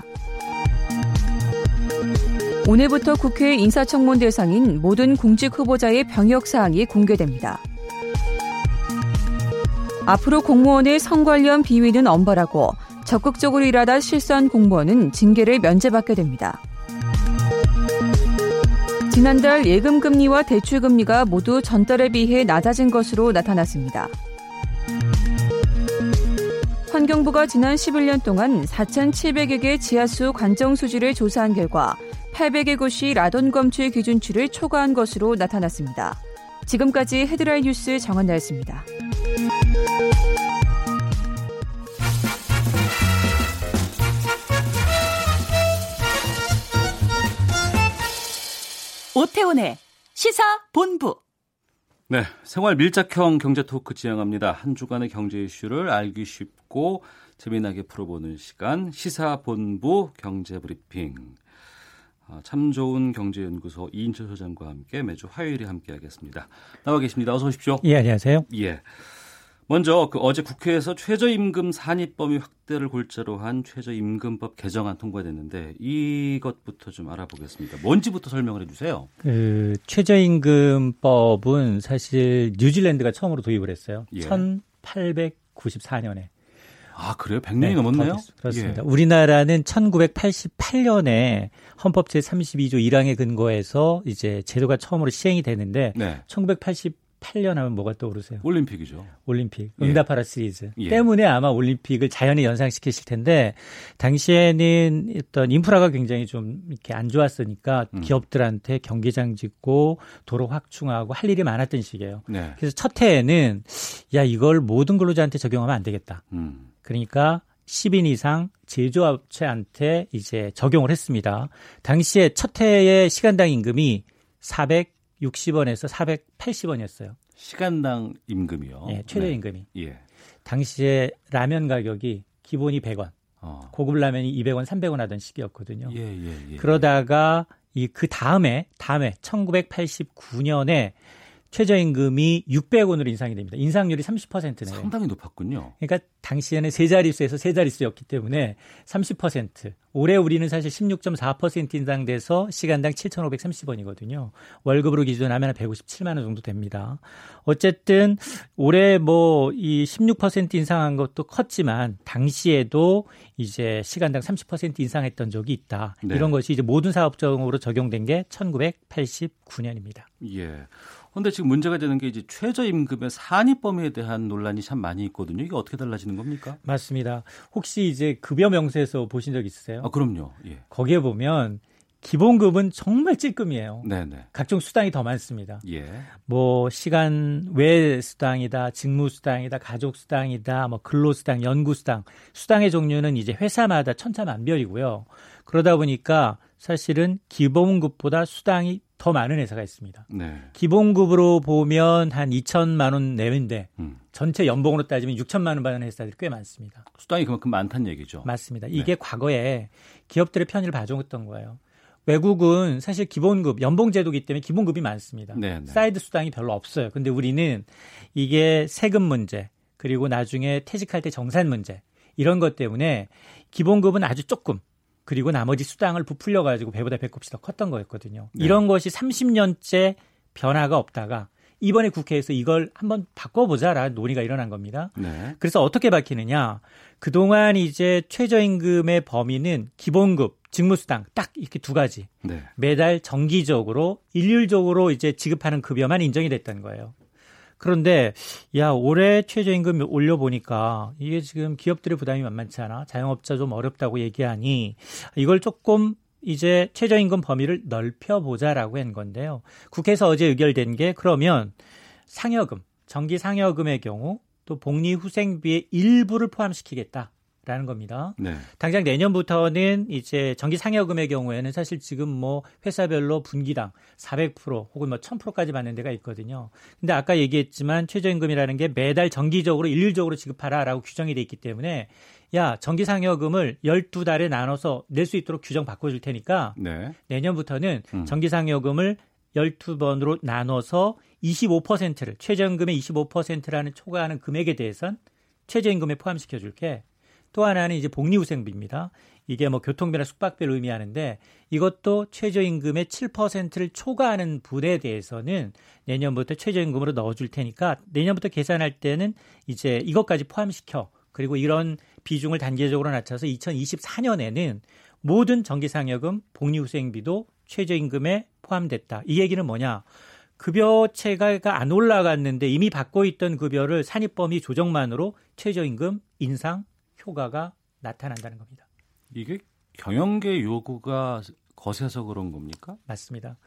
오늘부터 국회 인사청문 대상인 모든 공직 후보자의 병역 사항이 공개됩니다. 앞으로 공무원의 성 관련 비위는 엄벌하고 적극적으로 일하다 실수한 공무원은 징계를 면제받게 됩니다. 지난달 예금 금리와 대출 금리가 모두 전달에 비해 낮아진 것으로 나타났습니다. 환경부가 지난 11년 동안 4,700여 개 지하수 관정 수지를 조사한 결과 800여 곳이 라돈 검출 기준치를 초과한 것으로 나타났습니다. 지금까지 헤드라인 뉴스 정한나였습니다. 오태훈의 시사 본부. 네, 생활 밀착형 경제 토크 진행합니다. 한 주간의 경제 이슈를 알기 쉽고 재미나게 풀어보는 시간 시사본부 경제브리핑. 아, 참 좋은 경제연구소 이인철 소장과 함께 매주 화요일에 함께하겠습니다. 나와 계십니다. 어서 오십시오. 예, 안녕하세요. 예. 먼저 그 어제 국회에서 최저임금 산입 범위 확대를 골자로 한 최저임금법 개정안 통과됐는데 이것부터 좀 알아보겠습니다. 뭔지부터 설명을 해주세요. 그 최저임금법은 사실 뉴질랜드가 처음으로 도입을 했어요. 예. 1894년에. 아 그래요? 100년이 네, 넘었나요? 그렇습니다. 예. 우리나라는 1988년에 헌법 제 32조 1항에 근거해서 이제 제도가 처음으로 시행이 되는데 네. 1980 8년 하면 뭐가 떠오르세요? 올림픽이죠. 올림픽. 예. 응답하라 시리즈. 예. 때문에 아마 올림픽을 자연히 연상시키실 텐데 당시에는 어떤 인프라가 굉장히 좀 이렇게 안 좋았으니까 음. 기업들한테 경기장 짓고 도로 확충하고 할 일이 많았던 시기예요. 네. 그래서 첫 해에는 야 이걸 모든 근로자한테 적용하면 안 되겠다. 음. 그러니까 10인 이상 제조업체한테 이제 적용을 했습니다. 당시에 첫 해의 시간당 임금이 400 60원에서 480원이었어요. 시간당 임금이요? 예, 최저 임금이. 네. 예. 당시에 라면 가격이 기본이 100원. 어. 고급 라면이 200원, 300원 하던 시기였거든요. 예, 예, 예. 그러다가 이 그 다음에 다음에 1989년에 최저임금이 600원으로 인상이 됩니다. 인상률이 30%네요. 상당히 높았군요. 그러니까 당시에는 세 자릿수에서 세 자릿수였기 때문에 30%. 올해 우리는 사실 16.4% 인상돼서 시간당 7,530원이거든요. 월급으로 기준하면 157만 원 정도 됩니다. 어쨌든 올해 뭐 이 16% 인상한 것도 컸지만 당시에도 이제 시간당 30% 인상했던 적이 있다. 네. 이런 것이 이제 모든 사업종으로 적용된 게 1989년입니다. 예. 그런데 지금 문제가 되는 게 이제 최저임금의 산입 범위에 대한 논란이 참 많이 있거든요. 이게 어떻게 달라지는 겁니까? 맞습니다. 혹시 이제 급여 명세서 보신 적 있으세요? 아, 그럼요. 예. 거기에 보면 기본급은 정말 찔끔이에요. 네네. 각종 수당이 더 많습니다. 예. 뭐 시간 외 수당이다, 직무 수당이다, 가족 수당이다, 뭐 근로 수당, 연구 수당. 수당의 종류는 이제 회사마다 천차만별이고요. 그러다 보니까 사실은 기본급보다 수당이 더 많은 회사가 있습니다. 네. 기본급으로 보면 한 2천만 원 내외인데 음. 전체 연봉으로 따지면 6천만 원 받는 회사들이 꽤 많습니다. 수당이 그만큼 많다는 얘기죠. 맞습니다. 네. 이게 과거에 기업들의 편의를 봐줬던 거예요. 외국은 사실 기본급, 연봉 제도기 때문에 기본급이 많습니다. 네, 네. 사이드 수당이 별로 없어요. 근데 우리는 이게 세금 문제, 그리고 나중에 퇴직할 때 정산 문제, 이런 것 때문에 기본급은 아주 조금 그리고 나머지 수당을 부풀려 가지고 배보다 배꼽이 더 컸던 거였거든요. 네. 이런 것이 30년째 변화가 없다가 이번에 국회에서 이걸 한번 바꿔보자라는 논의가 일어난 겁니다. 네. 그래서 어떻게 바뀌느냐? 그동안 이제 최저임금의 범위는 기본급, 직무수당 딱 이렇게 두 가지. 네. 매달 정기적으로 일률적으로 이제 지급하는 급여만 인정이 됐던 거예요. 그런데 야 올해 최저임금 올려 보니까 이게 지금 기업들의 부담이 만만치 않아 자영업자 좀 어렵다고 얘기하니 이걸 조금 이제 최저임금 범위를 넓혀보자라고 한 건데요. 국회에서 어제 의결된 게 그러면 상여금, 정기 상여금의 경우 또 복리후생비의 일부를 포함시키겠다. 라는 겁니다. 네. 당장 내년부터는 이제 정기 상여금의 경우에는 사실 지금 뭐 회사별로 분기당 400% 혹은 뭐 1000%까지 받는 데가 있거든요. 근데 아까 얘기했지만 최저임금이라는 게 매달 정기적으로 일률적으로 지급하라라고 규정이 돼 있기 때문에 야, 정기 상여금을 12달에 나눠서 낼 수 있도록 규정 바꿔 줄 테니까 네. 내년부터는 음. 정기 상여금을 12번으로 나눠서 25%를 최저임금의 25%라는 초과하는 금액에 대해선 최저임금에 포함시켜 줄게. 또 하나는 이제 복리후생비입니다. 이게 뭐 교통비나 숙박비를 의미하는데 이것도 최저임금의 7%를 초과하는 분에 대해서는 내년부터 최저임금으로 넣어줄 테니까 내년부터 계산할 때는 이제 이것까지 포함시켜 그리고 이런 비중을 단계적으로 낮춰서 2024년에는 모든 정기상여금, 복리후생비도 최저임금에 포함됐다. 이 얘기는 뭐냐? 급여체가 안 올라갔는데 이미 받고 있던 급여를 산입범위 조정만으로 최저임금 인상 효과가 나타난다는 겁니다. 이게 경영계 요구가 거세서 그런 겁니까? 맞습니다.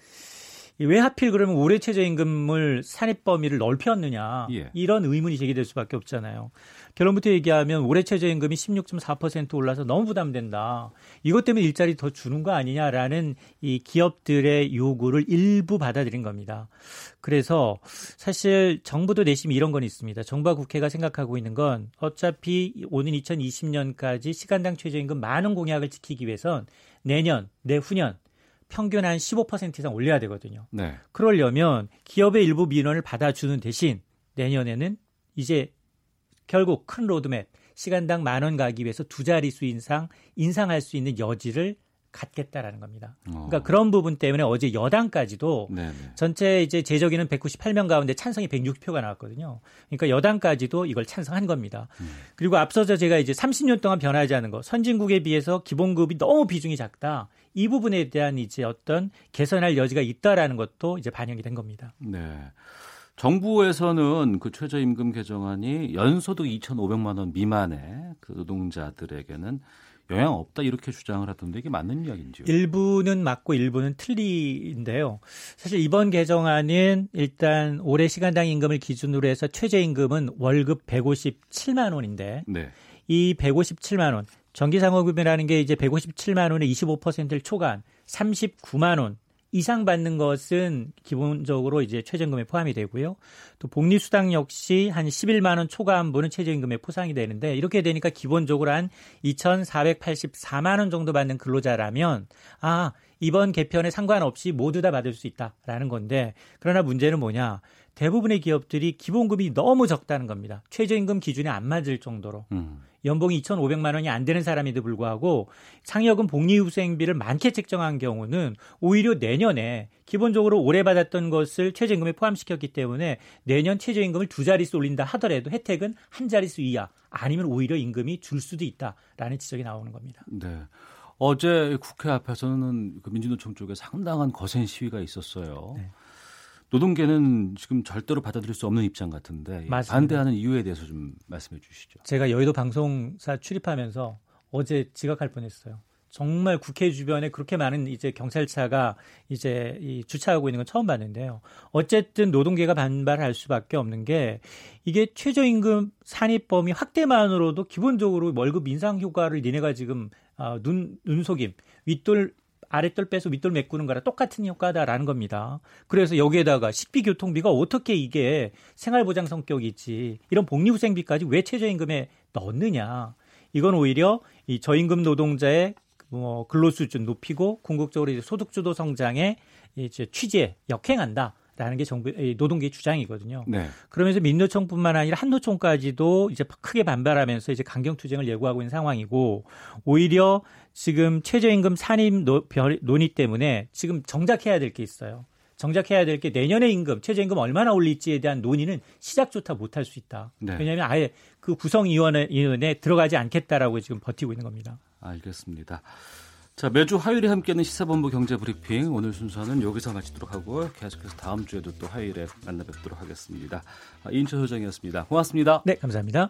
왜 하필 그러면 올해 최저임금을 산입 범위를 넓혔느냐 예. 이런 의문이 제기될 수밖에 없잖아요. 결론부터 얘기하면 올해 최저임금이 16.4% 올라서 너무 부담된다. 이것 때문에 일자리 더 주는 거 아니냐라는 이 기업들의 요구를 일부 받아들인 겁니다. 그래서 사실 정부도 내심 이런 건 있습니다. 정부와 국회가 생각하고 있는 건 어차피 오는 2020년까지 시간당 최저임금 많은 공약을 지키기 위해선 내년, 내후년 평균 한 15% 이상 올려야 되거든요. 네. 그러려면 기업의 일부 민원을 받아주는 대신 내년에는 이제 결국 큰 로드맵 시간당 만 원 가기 위해서 두 자릿수 인상 인상할 수 있는 여지를 갖겠다라는 겁니다. 그러니까 어. 그런 부분 때문에 어제 여당까지도 네네. 전체 이제 제적인은 198명 가운데 찬성이 160표가 나왔거든요. 그러니까 여당까지도 이걸 찬성한 겁니다. 음. 그리고 앞서서 제가 이제 30년 동안 변하지 않은 거, 선진국에 비해서 기본급이 너무 비중이 작다. 이 부분에 대한 이제 어떤 개선할 여지가 있다라는 것도 이제 반영이 된 겁니다. 네. 정부에서는 그 최저임금 개정안이 연소득 2,500만 원 미만의 그 노동자들에게는 영향 없다 이렇게 주장을 하던데 이게 맞는 이야기인지요? 일부는 맞고 일부는 틀리인데요. 사실 이번 개정안은 일단 올해 시간당 임금을 기준으로 해서 최저임금은 월급 157만 원인데 네. 이 157만 원 정기상호급이라는 게 이제 157만 원의 25%를 초과한 39만 원 이상 받는 것은 기본적으로 이제 최저임금에 포함이 되고요. 또 복리수당 역시 한 11만 원 초과한부는 최저임금에 포상이 되는데 이렇게 되니까 기본적으로 한 2,484만 원 정도 받는 근로자라면 아 이번 개편에 상관없이 모두 다 받을 수 있다라는 건데 그러나 문제는 뭐냐 대부분의 기업들이 기본급이 너무 적다는 겁니다. 최저임금 기준에 안 맞을 정도로. 음. 연봉이 2,500만 원이 안 되는 사람에도 불구하고 상여금 복리후생비를 많게 책정한 경우는 오히려 내년에 기본적으로 올해 받았던 것을 최저임금에 포함시켰기 때문에 내년 최저임금을 두 자릿수 올린다 하더라도 혜택은 한 자릿수 이하 아니면 오히려 임금이 줄 수도 있다라는 지적이 나오는 겁니다. 네. 어제 국회 앞에서는 그 민주노총 쪽에 상당한 거센 시위가 있었어요. 네. 노동계는 지금 절대로 받아들일 수 없는 입장 같은데 맞습니다. 반대하는 이유에 대해서 좀 말씀해 주시죠. 제가 여의도 방송사 출입하면서 어제 지각할 뻔했어요. 정말 국회 주변에 그렇게 많은 이제 경찰차가 이제 이 주차하고 있는 건 처음 봤는데요. 어쨌든 노동계가 반발할 수밖에 없는 게 이게 최저임금 산입 범위 확대만으로도 기본적으로 월급 인상 효과를 니네가 지금 아, 눈 눈속임 윗돌 아랫돌 빼서 윗돌 메꾸는 거랑 똑같은 효과다라는 겁니다. 그래서 여기에다가 식비 교통비가 어떻게 이게 생활보장 성격이 있지 이런 복리후생비까지 왜 최저임금에 넣느냐. 이건 오히려 이 저임금 노동자의 뭐 근로 수준 높이고 궁극적으로 이제 소득주도 성장에 이제 취지에 역행한다. 라는 게 정부 노동계의 주장이거든요. 네. 그러면서 민노총뿐만 아니라 한노총까지도 이제 크게 반발하면서 이제 강경 투쟁을 예고하고 있는 상황이고 오히려 지금 최저임금 산입 노, 논의 때문에 지금 정작 해야 될 게 있어요. 정작 해야 될 게 내년의 임금, 최저임금 얼마나 올릴지에 대한 논의는 시작조차 못할 수 있다. 네. 왜냐하면 아예 그 구성위원회에 들어가지 않겠다라고 지금 버티고 있는 겁니다. 알겠습니다. 자, 매주 화요일에 함께하는 시사본부 경제브리핑 오늘 순서는 여기서 마치도록 하고 계속해서 다음 주에도 또 화요일에 만나 뵙도록 하겠습니다. 아, 이인철 소장이었습니다. 고맙습니다. 네, 감사합니다.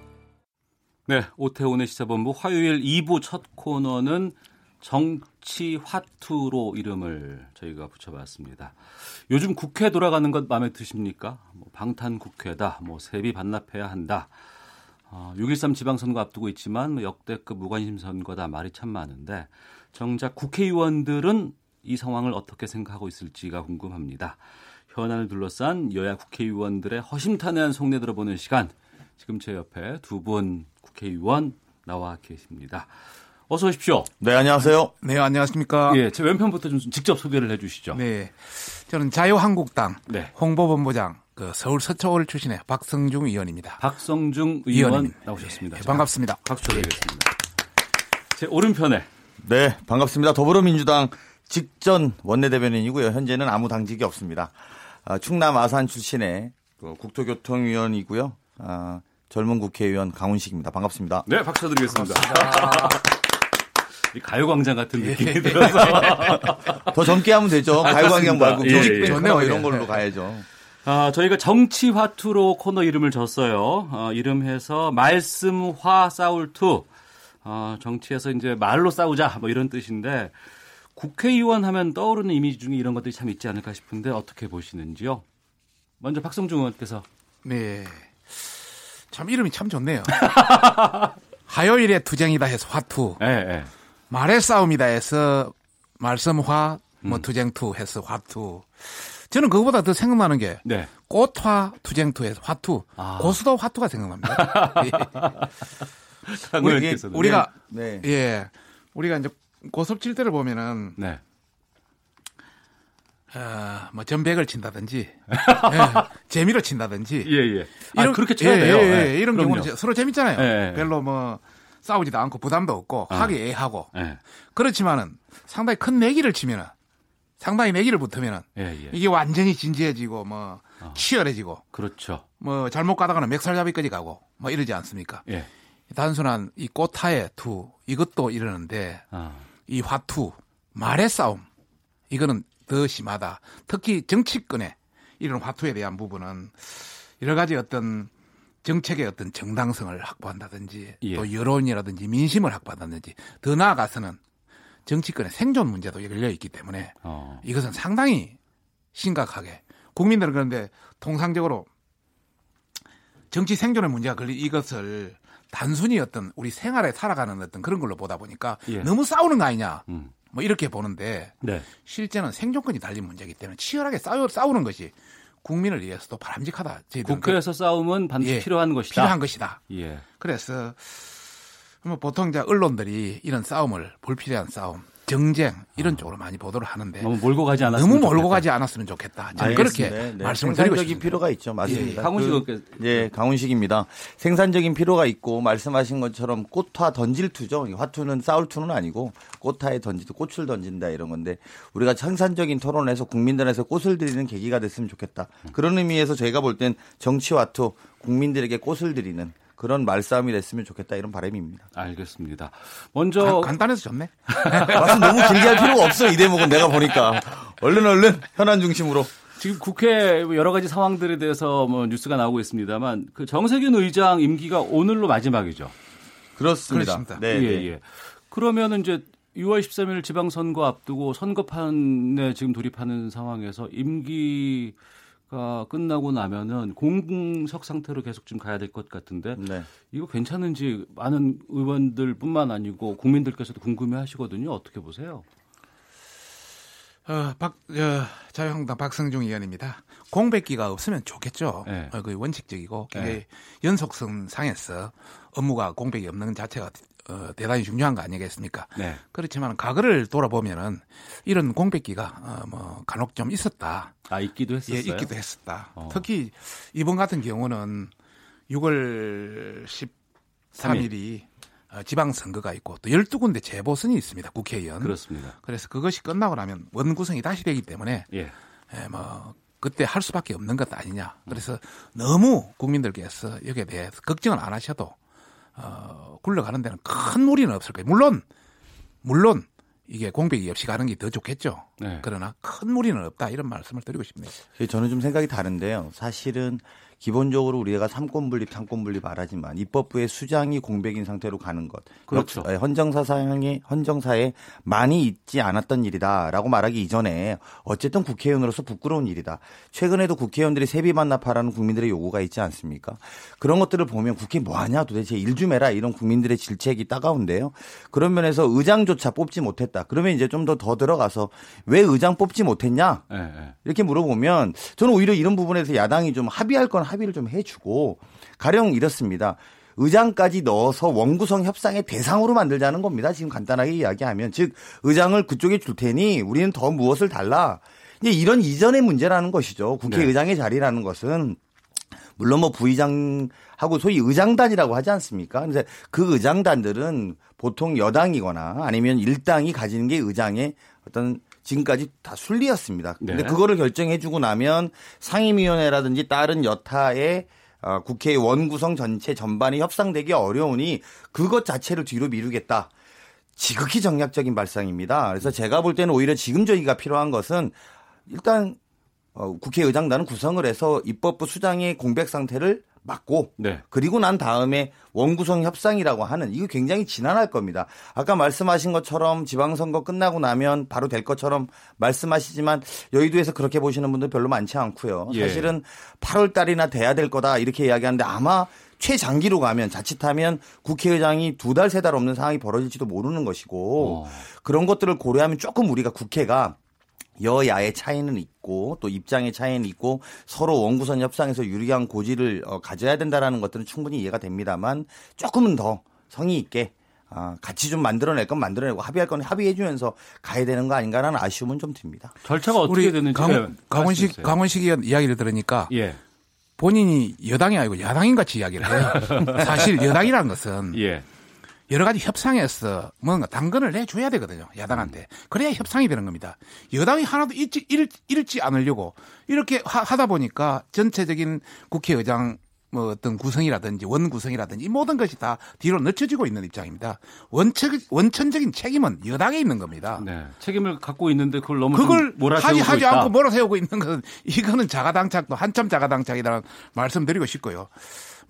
네, 오태훈의 시사본부 화요일 2부 첫 코너는 정치 화투로 이름을 저희가 붙여봤습니다. 요즘 국회 돌아가는 것 마음에 드십니까? 뭐 방탄 국회다, 뭐 세비 반납해야 한다. 어, 6.13 지방선거 앞두고 있지만 뭐 역대급 무관심 선거다 말이 참 많은데 정작 국회의원들은 이 상황을 어떻게 생각하고 있을지가 궁금합니다. 현안을 둘러싼 여야 국회의원들의 허심탄회한 속내 들어보는 시간. 지금 제 옆에 두 분 국회의원 나와 계십니다. 어서 오십시오. 네, 안녕하세요. 네, 안녕하십니까. 예, 제 왼편부터 좀 직접 소개를 해 주시죠. 네. 저는 자유한국당 네. 홍보본부장 그 서울 서초월 출신의 박성중 의원입니다. 박성중 의원 의원입니다. 나오셨습니다. 네, 반갑습니다. 박수 드리겠습니다. 제 오른편에 네, 반갑습니다. 더불어민주당 직전 원내대변인이고요. 현재는 아무 당직이 없습니다. 아, 충남 아산 출신의 그 국토교통위원이고요. 아, 젊은 국회의원 강훈식입니다. 반갑습니다. 네, 박수 드리겠습니다. 가요광장 같은 예. 느낌이 들어서 더 젊게 하면 되죠. 아, 가요광장 말고 예, 예. 전에 뭐 이런 걸로 가야죠. 아, 저희가 정치화투로 코너 이름을 줬어요. 어, 이름해서 말씀화 싸울투. 어, 정치에서 이제 말로 싸우자 뭐 이런 뜻인데 국회의원 하면 떠오르는 이미지 중에 이런 것들이 참 있지 않을까 싶은데 어떻게 보시는지요? 먼저 박성중 의원께서. 네. 참 이름이 참 좋네요. 화요일에 투쟁이다 해서 화투. 네, 네. 말의 싸움이다 해서 말씀화, 뭐 음. 투쟁투 해서 화투. 저는 그거보다 더 생각나는 게 네. 꽃화 투쟁투에서 화투 아. 고수도 화투가 생각납니다. 예. 우리, 우리가 네. 예 우리가 이제 고섭칠 때를 보면은 네. 어, 뭐 전백을 친다든지 예, 재미로 친다든지 예, 예. 아, 이런 그렇게 쳐야 예, 돼요. 예, 예, 이런 그럼요. 경우는 서로 재밌잖아요. 예, 별로 뭐 싸우지도 않고 부담도 없고 아. 하기 애하고 그렇지만은 상당히 큰 내기를 치면은 상당히 내기를 붙으면은 예, 예. 이게 완전히 진지해지고 뭐 어. 치열해지고 그렇죠. 뭐 잘못 가다가는 맥살잡이까지 가고 뭐 이러지 않습니까? 예. 단순한 이 꽃 화의 투 이것도 이러는데 어. 이 화투 말의 싸움 이거는 더 심하다. 특히 정치권에 이런 화투에 대한 부분은 여러 가지 어떤 정책의 어떤 정당성을 확보한다든지 예. 또 여론이라든지 민심을 확보한다든지 더 나아가서는 정치권의 생존 문제도 걸려 있기 때문에 어. 이것은 상당히 심각하게 국민들은 그런데 통상적으로 정치 생존의 문제가 걸린 이것을 단순히 어떤 우리 생활에 살아가는 어떤 그런 걸로 보다 보니까 예. 너무 싸우는 거 아니냐. 음. 뭐 이렇게 보는데 네. 실제는 생존권이 달린 문제이기 때문에 치열하게 싸우, 싸우는 것이 국민을 위해서도 바람직하다. 국회에서 그, 싸움은 반드시 예, 필요한 것이다. 필요한 것이다. 예. 그래서 뭐 보통 이제 언론들이 이런 싸움을 불필요한 싸움, 정쟁 이런 아. 쪽으로 많이 보도를 하는데 너무 몰고 가지 않았으면 너무 몰고 가지 않았으면 좋겠다. 저는 그렇게 네, 네. 말씀을 드리고 싶습니다. 필요가 있죠. 맞습니다. 예, 강훈식 그, 예, 강훈식입니다. 생산적인 필요가 있고 말씀하신 것처럼 꽃화 던질 투죠. 화투는 싸울 투는 아니고 꽃화에 던지도 꽃을 던진다 이런 건데 우리가 생산적인 토론에서 국민들에서 꽃을 드리는 계기가 됐으면 좋겠다. 그런 의미에서 저희가 볼 땐 정치 화투 국민들에게 꽃을 드리는 그런 말싸움이 됐으면 좋겠다 이런 바람입니다. 알겠습니다. 먼저 가, 간단해서 좋네. 말씀 너무 길게 할 필요가 없어 이 대목은 내가 보니까 얼른 얼른 현안 중심으로. 지금 국회 여러 가지 상황들에 대해서 뭐 뉴스가 나오고 있습니다만 그 정세균 의장 임기가 오늘로 마지막이죠. 그렇습니다. 그렇습니다. 네, 예, 네. 예. 그러면은 이제 6월 13일 지방선거 앞두고 선거판에 지금 돌입하는 상황에서 임기 가 끝나고 나면은 공석 상태로 계속 좀 가야 될 것 같은데 네. 이거 괜찮은지 많은 의원들뿐만 아니고 국민들께서도 궁금해하시거든요. 어떻게 보세요? 어, 박, 어, 자유한국당 박성중 의원입니다. 공백기가 없으면 좋겠죠. 네. 어, 그 원칙적이고 네. 연속성 상에서 업무가 공백이 없는 자체가 어, 대단히 중요한 거 아니겠습니까? 네. 그렇지만 과거를 돌아보면은 이런 공백기가 어, 뭐 간혹 좀 있었다. 아 있기도 했었어요. 예, 있기도 했었다. 어. 특히 이번 같은 경우는 6월 13일이 어, 지방선거가 있고 또 12군데 재보선이 있습니다. 국회의원. 그렇습니다. 그래서 그것이 끝나고 나면 원구성이 다시 되기 때문에 예. 예, 뭐 그때 할 수밖에 없는 것 아니냐. 그래서 너무 국민들께서 여기에 대해서 걱정을 안 하셔도 어, 굴러가는 데는 큰 무리는 없을 거예요. 물론 물론 이게 공백이 없이 가는 게 더 좋겠죠. 네. 그러나 큰 무리는 없다 이런 말씀을 드리고 싶네요. 저는 좀 생각이 다른데요. 사실은 기본적으로 우리가 삼권 분립, 삼권 분립 말하지만 입법부의 수장이 공백인 상태로 가는 것. 그렇죠. 헌정사상이 헌정사에 많이 있지 않았던 일이다라고 말하기 이전에 어쨌든 국회의원으로서 부끄러운 일이다. 최근에도 국회의원들이 세비 반납하라는 국민들의 요구가 있지 않습니까? 그런 것들을 보면 국회 뭐 하냐 도대체 일 좀 해라 이런 국민들의 질책이 따가운데요. 그런 면에서 의장조차 뽑지 못했다. 그러면 이제 좀 더 더 들어가서 왜 의장 뽑지 못했냐? 네, 네. 이렇게 물어보면 저는 오히려 이런 부분에서 야당이 좀 합의할 건 합의를 좀 해주고 가령 이렇습니다. 의장까지 넣어서 원구성 협상의 대상으로 만들자는 겁니다. 지금 간단하게 이야기하면 즉 의장을 그쪽에 줄 테니 우리는 더 무엇을 달라. 이제 이런 이전의 문제라는 것이죠. 국회의장의 네. 자리라는 것은 물론 뭐 부의장하고 소위 의장단이라고 하지 않습니까? 그래서 그 의장단들은 보통 여당이거나 아니면 일당이 가지는 게 의장의 어떤 지금까지 다 순리였습니다. 네. 근데 그거를 결정해주고 나면 상임위원회라든지 다른 여타의 어, 국회 원구성 전체 전반이 협상되기 어려우니 그것 자체를 뒤로 미루겠다. 지극히 정략적인 발상입니다. 그래서 제가 볼 때는 오히려 지금 저희가 필요한 것은 일단 어, 국회의장단은 구성을 해서 입법부 수장의 공백 상태를 맞고 네. 그리고 난 다음에 원구성 협상이라고 하는 이거 굉장히 지난할 겁니다. 아까 말씀하신 것처럼 지방선거 끝나고 나면 바로 될 것처럼 말씀하시지만 여의도에서 그렇게 보시는 분들 별로 많지 않고요. 예. 사실은 8월 달이나 돼야 될 거다 이렇게 이야기하는데 아마 최장기로 가면 자칫하면 국회의장이 두 달, 세 달 없는 상황이 벌어질지도 모르는 것이고 어. 그런 것들을 고려하면 조금 우리가 국회가 여야의 차이는 있고 또 입장의 차이는 있고 서로 원구선 협상에서 유리한 고지를 어, 가져야 된다라는 것들은 충분히 이해가 됩니다만 조금은 더 성의 있게 아, 같이 좀 만들어낼 건 만들어내고 합의할 건 합의해주면서 가야 되는 거 아닌가라는 아쉬움은 좀 듭니다. 절차가 어떻게 되는지 강, 강원식 강원식 이야기를 들으니까 예. 본인이 여당이 아니고 야당인 같이 이야기를 해요. 사실 여당이라는 것은 예. 여러 가지 협상에서 뭔가 당근을 내줘야 되거든요. 야당한테. 그래야 협상이 되는 겁니다. 여당이 하나도 잃지, 잃, 잃지 않으려고 이렇게 하, 다 보니까 전체적인 국회의장 뭐 어떤 구성이라든지 원 구성이라든지 이 모든 것이 다 뒤로 늦춰지고 있는 입장입니다. 원천 원천적인 책임은 여당에 있는 겁니다. 네. 책임을 갖고 있는데 그걸 너무 그걸 하지 하지 있다. 않고 몰아세우고 있는 것은 이거는 자가당착도 한참 자가당착이라는 말씀드리고 싶고요.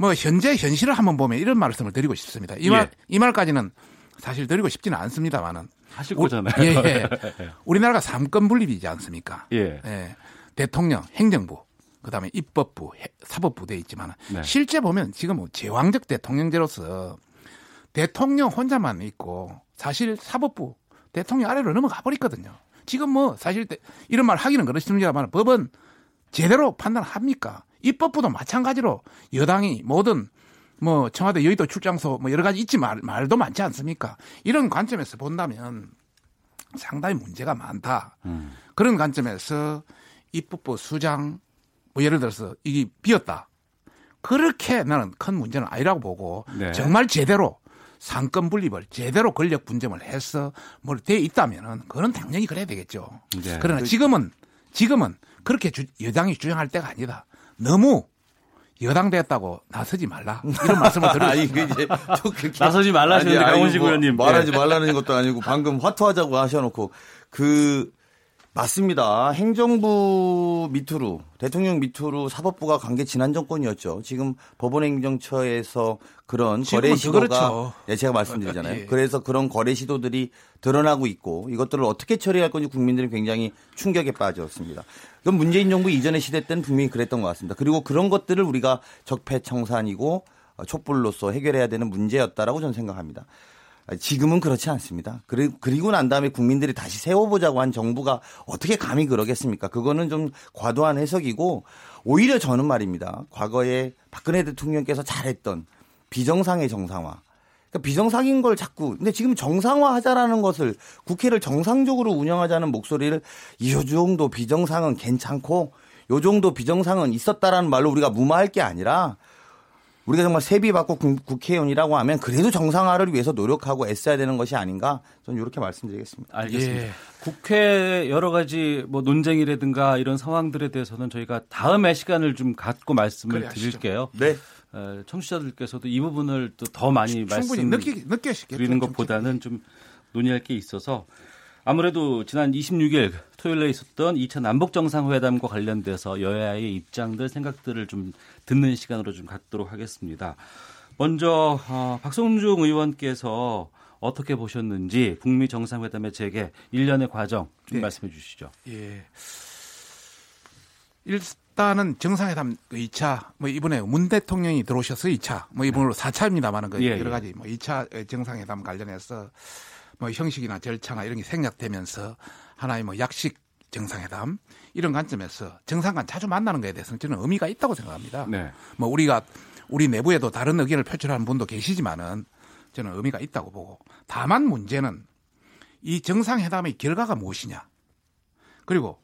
뭐 현재 현실을 한번 보면 이런 말씀을 드리고 싶습니다. 이 말, 예. 이 말까지는 사실 드리고 싶지는 않습니다만은. 하실 거잖아요. 예, 예. 우리나라가 삼권 분립이지 않습니까? 예. 예. 대통령, 행정부, 그다음에 입법부, 사법부 돼 있지만 네. 실제 보면 지금 뭐 제왕적 대통령제로서 대통령 혼자만 있고 사실 사법부 대통령 아래로 넘어가 버렸거든요. 지금 뭐 사실 이런 말 하기는 그렇습니다만 법은 제대로 판단합니까? 입법부도 마찬가지로 여당이 모든 뭐 청와대 여의도 출장소 뭐 여러 가지 있지 말, 말도 많지 않습니까? 이런 관점에서 본다면 상당히 문제가 많다. 음. 그런 관점에서 입법부 수장 뭐 예를 들어서 이게 비었다. 그렇게 나는 큰 문제는 아니라고 보고 네. 정말 제대로 상권 분립을 제대로 권력 분점을 해서 뭘돼 있다면은 그건 당연히 그래야 되겠죠. 네. 그러나 지금은 지금은 그렇게 주, 여당이 주장할 때가 아니다. 너무 여당 됐다고 나서지 말라 이런 말씀을 아니 그 이제 나서지 말라 하셨는데 강원식 뭐 의원님 말하지 네. 말라는 것도 아니고 방금 화투하자고 하셔놓고 그 맞습니다. 행정부 밑으로 대통령 밑으로 사법부가 간게 지난 정권이었죠. 지금 법원행정처에서 그런 거래 시도가 그렇죠. 네, 제가 말씀드리잖아요. 예. 그래서 그런 거래 시도들이 드러나고 있고 이것들을 어떻게 처리할 건지 국민들이 굉장히 충격에 빠졌습니다. 그건 문재인 정부 이전의 시대 때는 분명히 그랬던 것 같습니다. 그리고 그런 것들을 우리가 적폐청산이고 촛불로서 해결해야 되는 문제였다라고 저는 생각합니다. 지금은 그렇지 않습니다. 그리고 난 다음에 국민들이 다시 세워보자고 한 정부가 어떻게 감히 그러겠습니까? 그거는 좀 과도한 해석이고 오히려 저는 말입니다. 과거에 박근혜 대통령께서 잘했던 비정상의 정상화. 그러니까 비정상인 걸 자꾸 근데 지금 정상화하자라는 것을 국회를 정상적으로 운영하자는 목소리를 이 정도 비정상은 괜찮고 요 정도 비정상은 있었다라는 말로 우리가 무마할 게 아니라 우리가 정말 세비 받고 국회의원이라고 하면 그래도 정상화를 위해서 노력하고 애써야 되는 것이 아닌가 저는 이렇게 말씀드리겠습니다. 알겠습니다. 예. 국회 여러 가지 뭐 논쟁이라든가 이런 상황들에 대해서는 저희가 다음에 시간을 좀 갖고 말씀을 그래, 드릴게요. 네. 청취자들께서도 이 부분을 또 더 많이 말씀 드리는 것보다는 좀 논의할 게 있어서 아무래도 지난 26일 토요일에 있었던 2차 남북 정상회담과 관련돼서 여야의 입장들 생각들을 좀 듣는 시간으로 좀 갖도록 하겠습니다. 먼저 어, 박성중 의원께서 어떻게 보셨는지 북미 정상회담의 재개 1년의 과정 좀 네. 말씀해 주시죠. 예. 일단은 정상회담 2차 뭐 이번에 문 대통령이 들어오셔서 2차 뭐 이번으로 네. 4차입니다만은 그 예, 여러 예. 가지 뭐 2차 정상회담 관련해서 뭐 형식이나 절차나 이런 게 생략되면서 하나의 뭐 약식 정상회담 이런 관점에서 정상 간 자주 만나는 것에 대해서는 저는 의미가 있다고 생각합니다. 네. 뭐 우리가 우리 내부에도 다른 의견을 표출하는 분도 계시지만은 저는 의미가 있다고 보고 다만 문제는 이 정상회담의 결과가 무엇이냐 그리고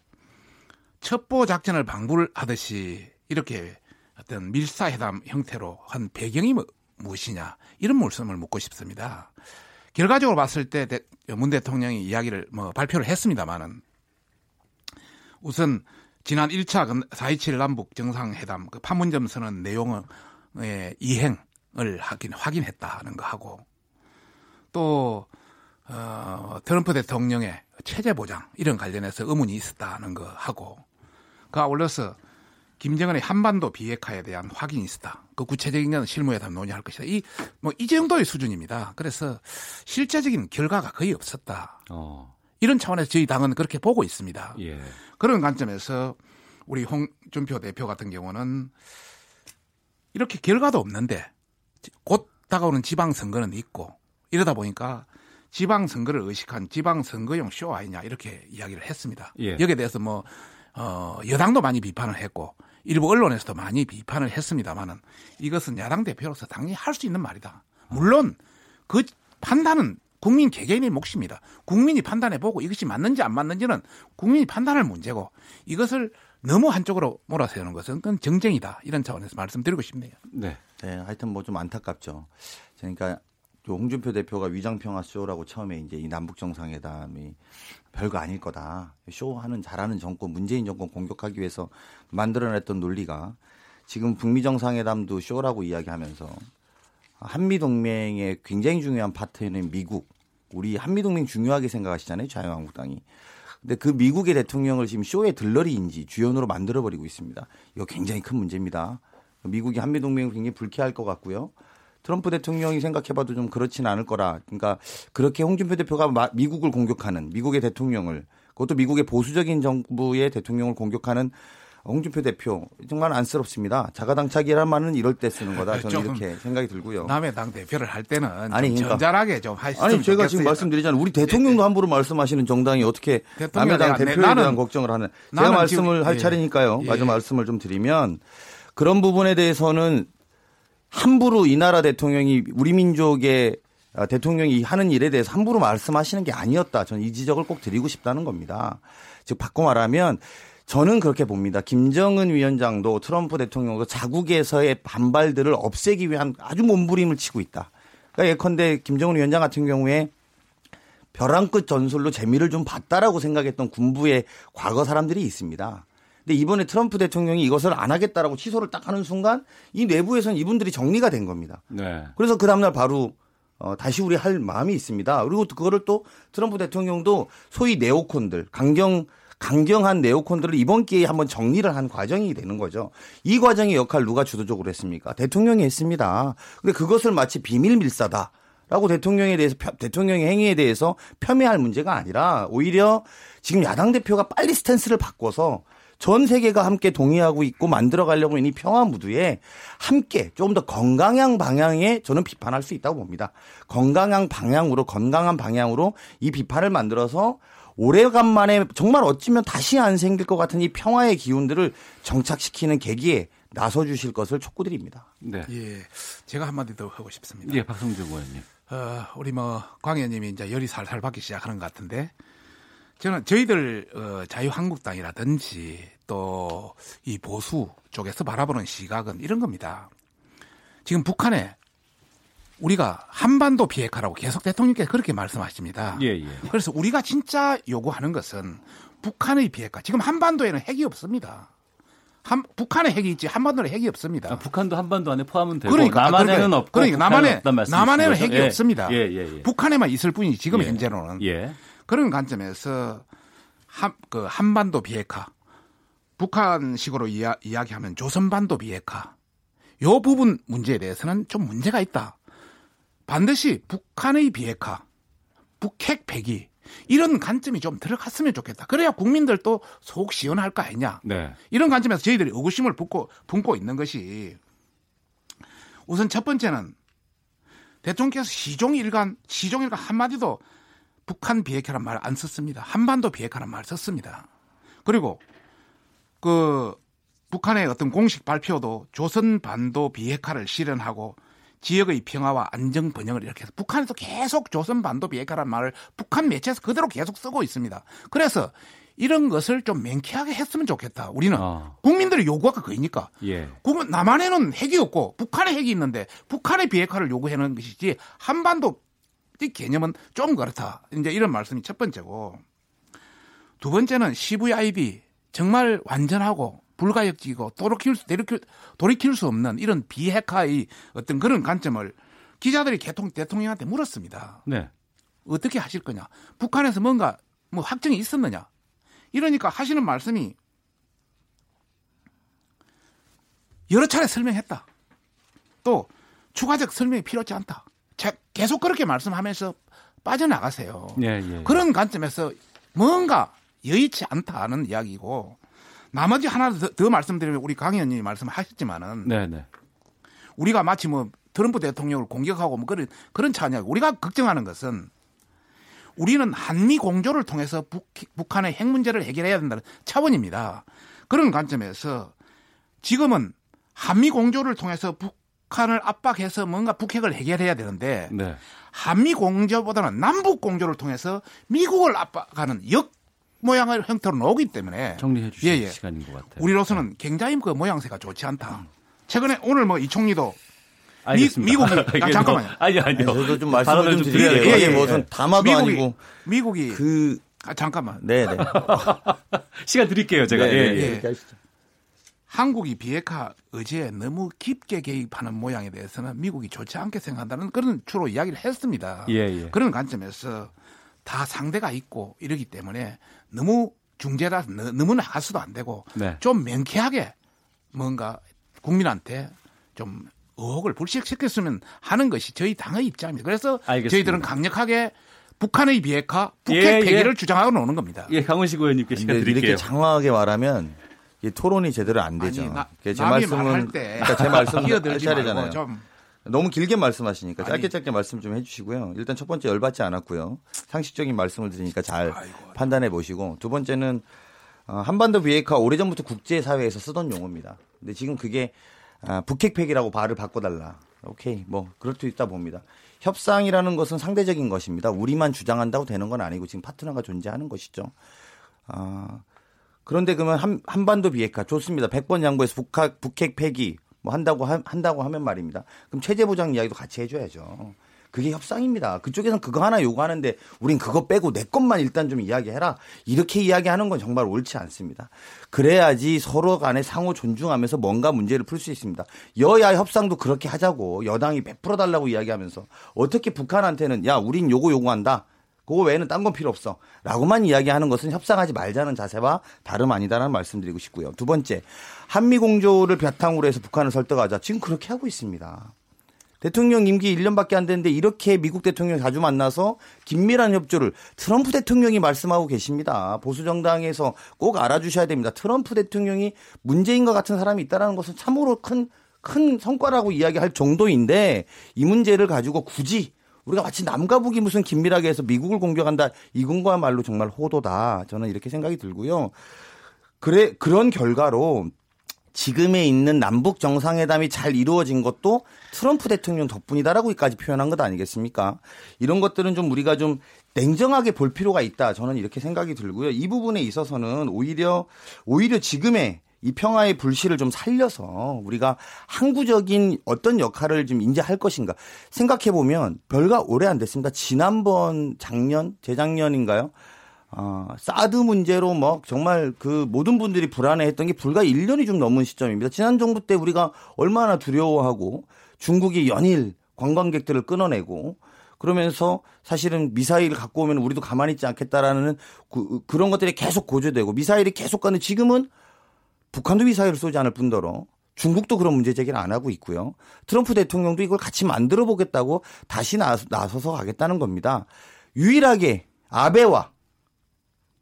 첩보 작전을 방불 하듯이 이렇게 어떤 밀사회담 형태로 한 배경이 뭐, 무엇이냐 이런 말씀을 묻고 싶습니다. 결과적으로 봤을 때 문 대통령이 이야기를 뭐 발표를 했습니다마는 우선 지난 1차 4.27 남북 정상회담 그 판문점 선언 내용의 이행을 하긴 확인했다는 거 하고 또 어, 트럼프 대통령의 체제 보장 이런 관련해서 의문이 있었다는 거 하고 그 아울러서 김정은의 한반도 비핵화에 대한 확인이 있었다. 그 구체적인 건 실무에다 논의할 것이다. 이, 뭐, 이 정도의 수준입니다. 그래서 실제적인 결과가 거의 없었다. 어. 이런 차원에서 저희 당은 그렇게 보고 있습니다. 예. 그런 관점에서 우리 홍준표 대표 같은 경우는 이렇게 결과도 없는데 곧 다가오는 지방선거는 있고 이러다 보니까 지방선거를 의식한 지방선거용 쇼 아니냐 이렇게 이야기를 했습니다. 예. 여기에 대해서 뭐 어, 여당도 많이 비판을 했고 일부 언론에서도 많이 비판을 했습니다만은 이것은 야당 대표로서 당연히 할 수 있는 말이다. 물론 그 판단은 국민 개개인의 몫입니다. 국민이 판단해 보고 이것이 맞는지 안 맞는지는 국민이 판단할 문제고 이것을 너무 한쪽으로 몰아세우는 것은 그건 정쟁이다. 이런 차원에서 말씀드리고 싶네요. 네. 네 하여튼 뭐 좀 안타깝죠. 그러니까 홍준표 대표가 위장평화 쇼라고 처음에 이제 이 남북 정상회담이 별거 아닐 거다. 쇼하는 잘하는 정권 문재인 정권 공격하기 위해서 만들어냈던 논리가 지금 북미 정상회담도 쇼라고 이야기하면서 한미 동맹의 굉장히 중요한 파트너인 미국 우리 한미 동맹 중요하게 생각하시잖아요 자유한국당이. 근데 그 미국의 대통령을 지금 쇼의 들러리인지 주연으로 만들어 버리고 있습니다. 이거 굉장히 큰 문제입니다. 미국이 한미 동맹을 굉장히 불쾌할 것 같고요. 트럼프 대통령이 생각해봐도 좀 그렇지는 않을 거라. 그러니까 그렇게 홍준표 대표가 미국을 공격하는 미국의 대통령을 그것도 미국의 보수적인 정부의 대통령을 공격하는 홍준표 대표 정말 안쓰럽습니다. 자가당착이란 말은 이럴 때 쓰는 거다. 저는 이렇게 생각이 들고요. 남의 당 대표를 할 때는 아니 그러니까, 전잘하게 좀 하시면 아니 제가 좋겠어요. 지금 말씀드리잖아요. 우리 대통령도 네. 함부로 말씀하시는 정당이 어떻게 남의 당 대표에 나는, 대한 걱정을 하는 제가 말씀을 지금, 할 예. 차례니까요. 예. 마저 말씀을 좀 드리면 그런 부분에 대해서는 함부로 이 나라 대통령이 우리 민족의 아, 대통령이 하는 일에 대해서 함부로 말씀하시는 게 아니었다. 저는 이 지적을 꼭 드리고 싶다는 겁니다. 즉 바꿔 말하면 저는 그렇게 봅니다. 김정은 위원장도 트럼프 대통령도 자국에서의 반발들을 없애기 위한 아주 몸부림을 치고 있다. 그러니까 예컨대 김정은 위원장 같은 경우에 벼랑 끝 전술로 재미를 좀 봤다라고 생각했던 군부의 과거 사람들이 있습니다. 근데 이번에 트럼프 대통령이 이것을 안 하겠다라고 취소를 딱 하는 순간 이 내부에서는 이분들이 정리가 된 겁니다. 네. 그래서 그 다음날 바로 어, 다시 우리 할 마음이 있습니다. 그리고 그거를 또 트럼프 대통령도 소위 네오콘들, 강경 강경한 네오콘들을 이번 기회에 한번 정리를 한 과정이 되는 거죠. 이 과정의 역할 누가 주도적으로 했습니까? 대통령이 했습니다. 근데 그것을 마치 비밀 밀사다. 라고 대통령에 대해서 대통령의 행위에 대해서 폄훼할 문제가 아니라 오히려 지금 야당 대표가 빨리 스탠스를 바꿔서 전 세계가 함께 동의하고 있고 만들어 가려고 있는 이 평화 무드에 함께 조금 더 건강한 방향에 저는 비판할 수 있다고 봅니다. 건강한 방향으로 건강한 방향으로 이 비판을 만들어서 오래간만에 정말 어찌면 다시 안 생길 것 같은 이 평화의 기운들을 정착시키는 계기에 나서 주실 것을 촉구드립니다. 네. 예. 제가 한마디 더 하고 싶습니다. 예, 박성준 의원님. 어, 우리 뭐광 의원님이 이제 열이 살살 받기 시작하는 것 같은데 저는 저희들 어, 자유한국당이라든지 또 이 보수 쪽에서 바라보는 시각은 이런 겁니다. 지금 북한에 우리가 한반도 비핵화라고 계속 대통령께서 그렇게 말씀하십니다. 예, 예. 그래서 우리가 진짜 요구하는 것은 북한의 비핵화. 지금 한반도에는 핵이 없습니다. 한, 북한에 핵이 있지 한반도에 핵이 없습니다. 아, 북한도 한반도 안에 포함은 되고 그러니까, 남한에는 그러니까, 없고 그러니까 남한에 남한에는 핵이 예. 없습니다. 예, 예, 예, 북한에만 있을 뿐이지 지금 예. 현재로는 예. 그런 관점에서 한, 그 한반도 비핵화 북한식으로 이야, 이야기하면 조선반도 비핵화 요 부분 문제에 대해서는 좀 문제가 있다. 반드시 북한의 비핵화, 북핵 폐기 이런 관점이 좀 들어갔으면 좋겠다. 그래야 국민들도 속 시원할 거 아니냐. 네. 이런 관점에서 저희들이 의구심을 품고, 품고 있는 것이 우선 첫 번째는 대통령께서 시종일관, 시종일관 한마디도 북한 비핵화란 말 안 썼습니다. 한반도 비핵화란 말 썼습니다. 그리고 그 북한의 어떤 공식 발표도 조선 반도 비핵화를 실현하고 지역의 평화와 안정 번영을 이렇게 해서 북한에서 계속 조선 반도 비핵화란 말을 북한 매체에서 그대로 계속 쓰고 있습니다. 그래서 이런 것을 좀 맹쾌하게 했으면 좋겠다. 우리는 어. 국민들의 요구가 그거니까. 예. 남한에는 핵이 없고 북한에 핵이 있는데 북한의 비핵화를 요구하는 것이지 한반도 이 개념은 좀 그렇다. 이제 이런 말씀이 첫 번째고 두 번째는 CVIB 정말 완전하고 불가역적이고 돌이킬 수, 돌이킬, 돌이킬 수 없는 이런 비핵화의 어떤 그런 관점을 기자들이 개통, 대통령한테 물었습니다. 네. 어떻게 하실 거냐? 북한에서 뭔가 뭐 확정이 있었느냐? 이러니까 하시는 말씀이 여러 차례 설명했다. 또 추가적 설명이 필요하지 않다. 계속 그렇게 말씀하면서 빠져나가세요. 예, 예. 그런 관점에서 뭔가 여의치 않다는 이야기고 나머지 하나 더, 더 말씀드리면 우리 강 의원님이 말씀하셨지만은 네, 네. 우리가 마치 뭐 트럼프 대통령을 공격하고 뭐 그런 그런 차원이 우리가 걱정하는 것은 우리는 한미 공조를 통해서 북, 북한의 핵 문제를 해결해야 된다는 차원입니다. 그런 관점에서 지금은 한미 공조를 통해서 북 한을 압박해서 뭔가 북핵을 해결해야 되는데 네. 한미 공조보다는 남북 공조를 통해서 미국을 압박하는 역 모양의 형태로 나오기 때문에 정리해 주실 예, 예. 시간인 것 같아요. 우리로서는 네. 굉장히 그 모양새가 좋지 않다. 최근에 오늘 뭐 이 총리도 미, 미국이 아, 잠깐만요. 아니 아니요. 저도 좀 말씀을 좀 드려야 돼요. 예, 예, 무슨 담화도 미국이, 아니고 미국이 그 아, 잠깐만. 네, 네. 시간 드릴게요, 제가. 네, 예, 예. 예. 한국이 비핵화 의제에 너무 깊게 개입하는 모양에 대해서는 미국이 좋지 않게 생각한다는 그런 주로 이야기를 했습니다. 예, 예. 그런 관점에서 다 상대가 있고 이러기 때문에 너무 중재라 너무 나가서도 안 되고 네. 좀 명쾌하게 뭔가 국민한테 좀 의혹을 불식시켰으면 하는 것이 저희 당의 입장입니다. 그래서 알겠습니다. 저희들은 강력하게 북한의 비핵화, 북핵 예, 예. 폐기를 예. 주장하고 나오는 겁니다. 예, 강원식 의원님께 시간 드릴게요. 이렇게 장황하게 말하면 이 토론이 제대로 안 되죠. 아니, 나, 제 말씀은 그러니까 제 말씀 할 차례잖아요. 좀. 너무 길게 말씀하시니까 짧게 아니. 짧게 말씀 좀 해주시고요. 일단 첫 번째 열받지 않았고요. 상식적인 말씀을 드리니까 잘 아이고. 판단해 보시고 두 번째는 어, 한반도 비핵화 오래전부터 국제사회에서 쓰던 용어입니다. 근데 지금 그게 아, 북핵팩이라고 발을 바꿔달라. 오케이, 뭐 그럴 수 있다 봅니다. 협상이라는 것은 상대적인 것입니다. 우리만 주장한다고 되는 건 아니고 지금 파트너가 존재하는 것이죠. 아, 그런데 그러면 한, 한반도 비핵화 좋습니다. 100번 양보해서 북핵, 북핵 폐기 뭐 한다고 하, 한다고 하면 말입니다. 그럼 체제 보장 이야기도 같이 해줘야죠. 그게 협상입니다. 그쪽에서는 그거 하나 요구하는데 우린 그거 빼고 내 것만 일단 좀 이야기해라. 이렇게 이야기하는 건 정말 옳지 않습니다. 그래야지 서로 간에 상호 존중하면서 뭔가 문제를 풀 수 있습니다. 여야 협상도 그렇게 하자고 여당이 100% 달라고 이야기하면서 어떻게 북한한테는 야 우린 요거 요구한다. 그거 외에는 딴 건 필요 없어. 라고만 이야기하는 것은 협상하지 말자는 자세와 다름 아니다라는 말씀드리고 싶고요. 두 번째, 한미 공조를 바탕으로 해서 북한을 설득하자. 지금 그렇게 하고 있습니다. 대통령 임기 1년밖에 안 됐는데 이렇게 미국 대통령 자주 만나서 긴밀한 협조를 트럼프 대통령이 말씀하고 계십니다. 보수 정당에서 꼭 알아주셔야 됩니다. 트럼프 대통령이 문제인 것 같은 사람이 있다라는 것은 참으로 큰 큰 성과라고 이야기할 정도인데 이 문제를 가지고 굳이 우리가 마치 남과 북이 무슨 긴밀하게 해서 미국을 공격한다 이건과말로 정말 호도다 저는 이렇게 생각이 들고요. 그래 그런 결과로 지금에 있는 남북 정상회담이 잘 이루어진 것도 트럼프 대통령 덕분이다라고까지 표현한 것 아니겠습니까? 이런 것들은 좀 우리가 좀 냉정하게 볼 필요가 있다. 저는 이렇게 생각이 들고요. 이 부분에 있어서는 오히려 오히려 지금의 이 평화의 불씨를 좀 살려서 우리가 항구적인 어떤 역할을 좀 인지할 것인가 생각해 보면 별가 오래 안 됐습니다. 지난번 작년 재작년인가요? 어, 사드 문제로 뭐 정말 그 모든 분들이 불안해했던 게 불과 1년이 좀 넘은 시점입니다. 지난 정부 때 우리가 얼마나 두려워하고 중국이 연일 관광객들을 끊어내고 그러면서 사실은 미사일 갖고 오면 우리도 가만히 있지 않겠다라는 그, 그런 것들이 계속 고조되고 미사일이 계속 가는 지금은 북한도 미사일을 쏘지 않을 뿐더러 중국도 그런 문제 제기를 안 하고 있고요. 트럼프 대통령도 이걸 같이 만들어 보겠다고 다시 나서서 가겠다는 겁니다. 유일하게 아베와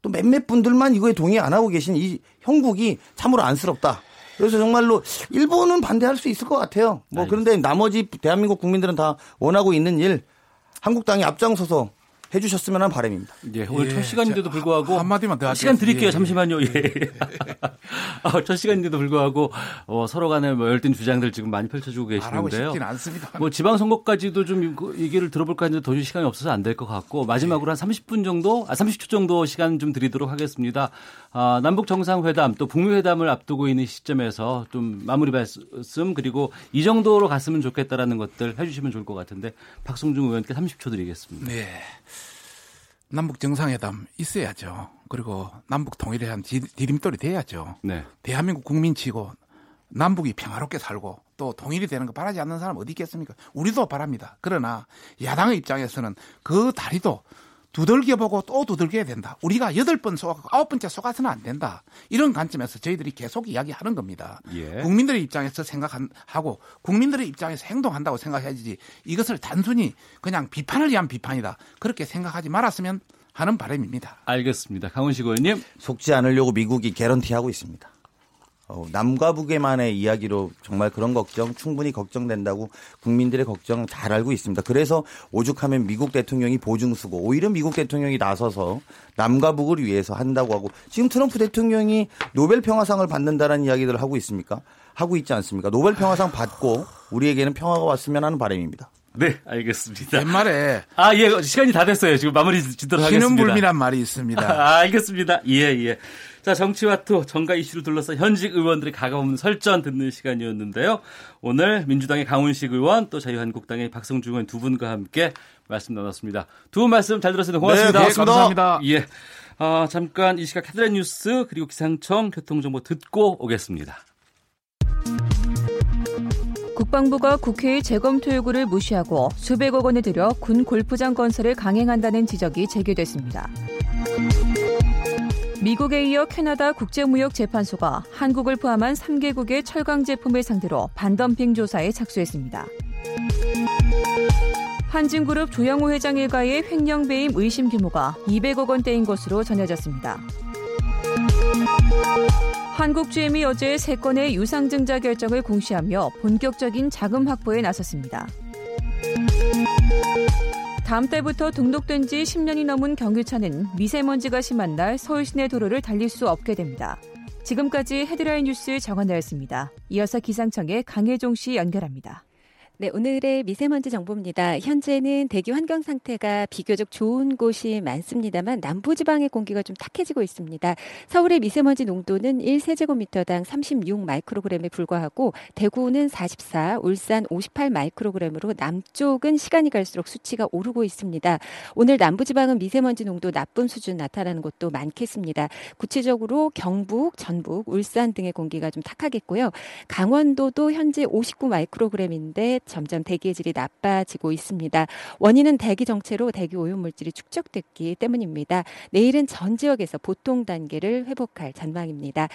또 몇몇 분들만 이거에 동의 안 하고 계신 이 형국이 참으로 안쓰럽다. 그래서 정말로 일본은 반대할 수 있을 것 같아요. 뭐 그런데 나머지 대한민국 국민들은 다 원하고 있는 일 한국당이 앞장서서 해주셨으면 하는 바람입니다. 예, 오늘 예, 첫 시간인데도 불구하고 한마디만 더 시간 드릴게요. 예. 잠시만요. 예. 어, 첫 시간인데도 불구하고 어, 서로 간에 뭐 열띤 주장들 지금 많이 펼쳐주고 계시는데요. 뭐 지방 선거까지도 좀그 얘기를 들어볼까 했는데 도저히 시간이 없어서 안 될 것 같고 마지막으로 한 30분 정도, 아 30초 정도 시간 좀 드리도록 하겠습니다. 아, 남북 정상회담 또 북미 회담을 앞두고 있는 시점에서 좀 마무리 말씀 그리고 이 정도로 갔으면 좋겠다라는 것들 해주시면 좋을 것 같은데 박성중 의원께 30초 드리겠습니다. 네. 남북 정상회담 있어야죠. 그리고 남북 통일에 대한 디딤돌이 돼야죠. 네. 대한민국 국민치고 남북이 평화롭게 살고 또 통일이 되는 거 바라지 않는 사람 어디 있겠습니까? 우리도 바랍니다. 그러나 야당의 입장에서는 그 다리도 두들겨 보고 또 두들겨야 된다. 우리가 여덟 번 속아 아홉 번째 속아서는 안 된다. 이런 관점에서 저희들이 계속 이야기하는 겁니다. 예. 국민들의 입장에서 생각하고 국민들의 입장에서 행동한다고 생각해야지 이것을 단순히 그냥 비판을 위한 비판이다. 그렇게 생각하지 말았으면 하는 바람입니다. 알겠습니다. 강훈식 의원님. 속지 않으려고 미국이 개런티하고 있습니다. 어, 남과 북의만의 이야기로 정말 그런 걱정 충분히 걱정된다고 국민들의 걱정 잘 알고 있습니다. 그래서 오죽하면 미국 대통령이 보증 서고 오히려 미국 대통령이 나서서 남과 북을 위해서 한다고 하고 지금 트럼프 대통령이 노벨 평화상을 받는다라는 이야기들을 하고 있습니까? 하고 있지 않습니까? 노벨 평화상 받고 우리에게는 평화가 왔으면 하는 바람입니다. 네, 알겠습니다. 옛말에 아, 예, 시간이 다 됐어요. 지금 마무리 짓도록 하겠습니다. 신언불미란 말이 있습니다. 아, 알겠습니다. 예, 예. 자, 정치 화투 정가 이슈를 둘러싼 현직 의원들의 가감없는 설전 듣는 시간이었는데요. 오늘 민주당의 강훈식 의원 또 자유한국당의 박성중 의원 두 분과 함께 말씀 나눴습니다. 두 분 말씀 잘 들었습니다. 고맙습니다. 네, 감사합니다. 예. 아, 잠깐 이 시각 헤드라인 뉴스 그리고 기상청 교통정보 듣고 오겠습니다. 국방부가 국회의 재검토 요구를 무시하고 수백억 원을 들여 군 골프장 건설을 강행한다는 지적이 제기됐습니다. 미국에 이어 캐나다 국제무역재판소가 한국을 포함한 3개국의 철강 제품을 상대로 반덤핑 조사에 착수했습니다. 한진그룹 조영호 회장 일가의 횡령 배임 의심 규모가 200억 원대인 것으로 전해졌습니다. 한국GM이 어제 세 건의 유상증자 결정을 공시하며 본격적인 자금 확보에 나섰습니다. 다음 달부터 등록된 지 10년이 넘은 경유차는 미세먼지가 심한 날 서울 시내 도로를 달릴 수 없게 됩니다. 지금까지 헤드라인 뉴스 정한나였습니다. 이어서 기상청의 강혜종 씨 연결합니다. 네, 오늘의 미세먼지 정보입니다. 현재는 대기 환경 상태가 비교적 좋은 곳이 많습니다만 남부 지방의 공기가 좀 탁해지고 있습니다. 서울의 미세먼지 농도는 1세제곱미터당 36 마이크로그램에 불과하고 대구는 44, 울산 58 마이크로그램으로 남쪽은 시간이 갈수록 수치가 오르고 있습니다. 오늘 남부 지방은 미세먼지 농도 나쁨 수준 나타나는 곳도 많겠습니다. 구체적으로 경북, 전북, 울산 등의 공기가 좀 탁하겠고요. 강원도도 현재 59 마이크로그램인데 점점 대기의 질이 나빠지고 있습니다. 원인은 대기 정체로 대기 오염 물질이 축적됐기 때문입니다. 내일은 전 지역에서 보통 단계를 회복할 전망입니다.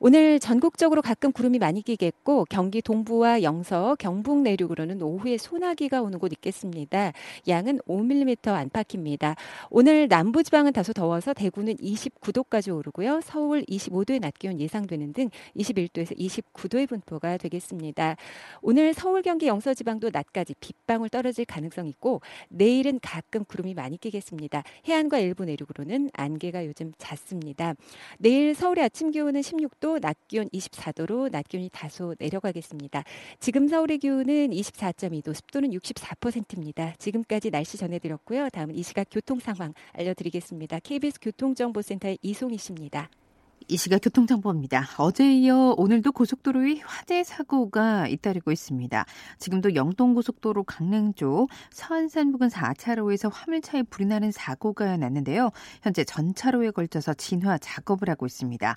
오늘 전국적으로 가끔 구름이 많이 끼겠고 경기 동부와 영서, 경북 내륙으로는 오후에 소나기가 오는 곳 있겠습니다. 양은 5mm 안팎입니다. 오늘 남부 지방은 다소 더워서 대구는 29도까지 오르고요. 서울 25도의 낮 기온 예상되는 등 21도에서 29도의 분포가 되겠습니다. 오늘 서울, 경기, 영서 지방도 낮까지 빗방울 떨어질 가능성이 있고 내일은 가끔 구름이 많이 끼겠습니다. 해안과 일부 내륙으로는 안개가 요즘 잦습니다. 내일 서울의 아침 기온은 16도, 낮 기온 24도로 낮 기온이 다소 내려가겠습니다. 지금 서울의 기온은 24.2도, 습도는 64%입니다. 지금까지 날씨 전해드렸고요. 다음은 이 시각 교통 상황 알려드리겠습니다. KBS 교통정보센터의 이송희 씨입니다. 이 시각 교통정보입니다. 어제 이어 오늘도 고속도로에 화재 사고가 잇따르고 있습니다. 지금도 영동고속도로 강릉 쪽 서안산 부근 4차로에서 화물차에 불이 나는 사고가 났는데요. 현재 전 차로에 걸쳐서 진화 작업을 하고 있습니다.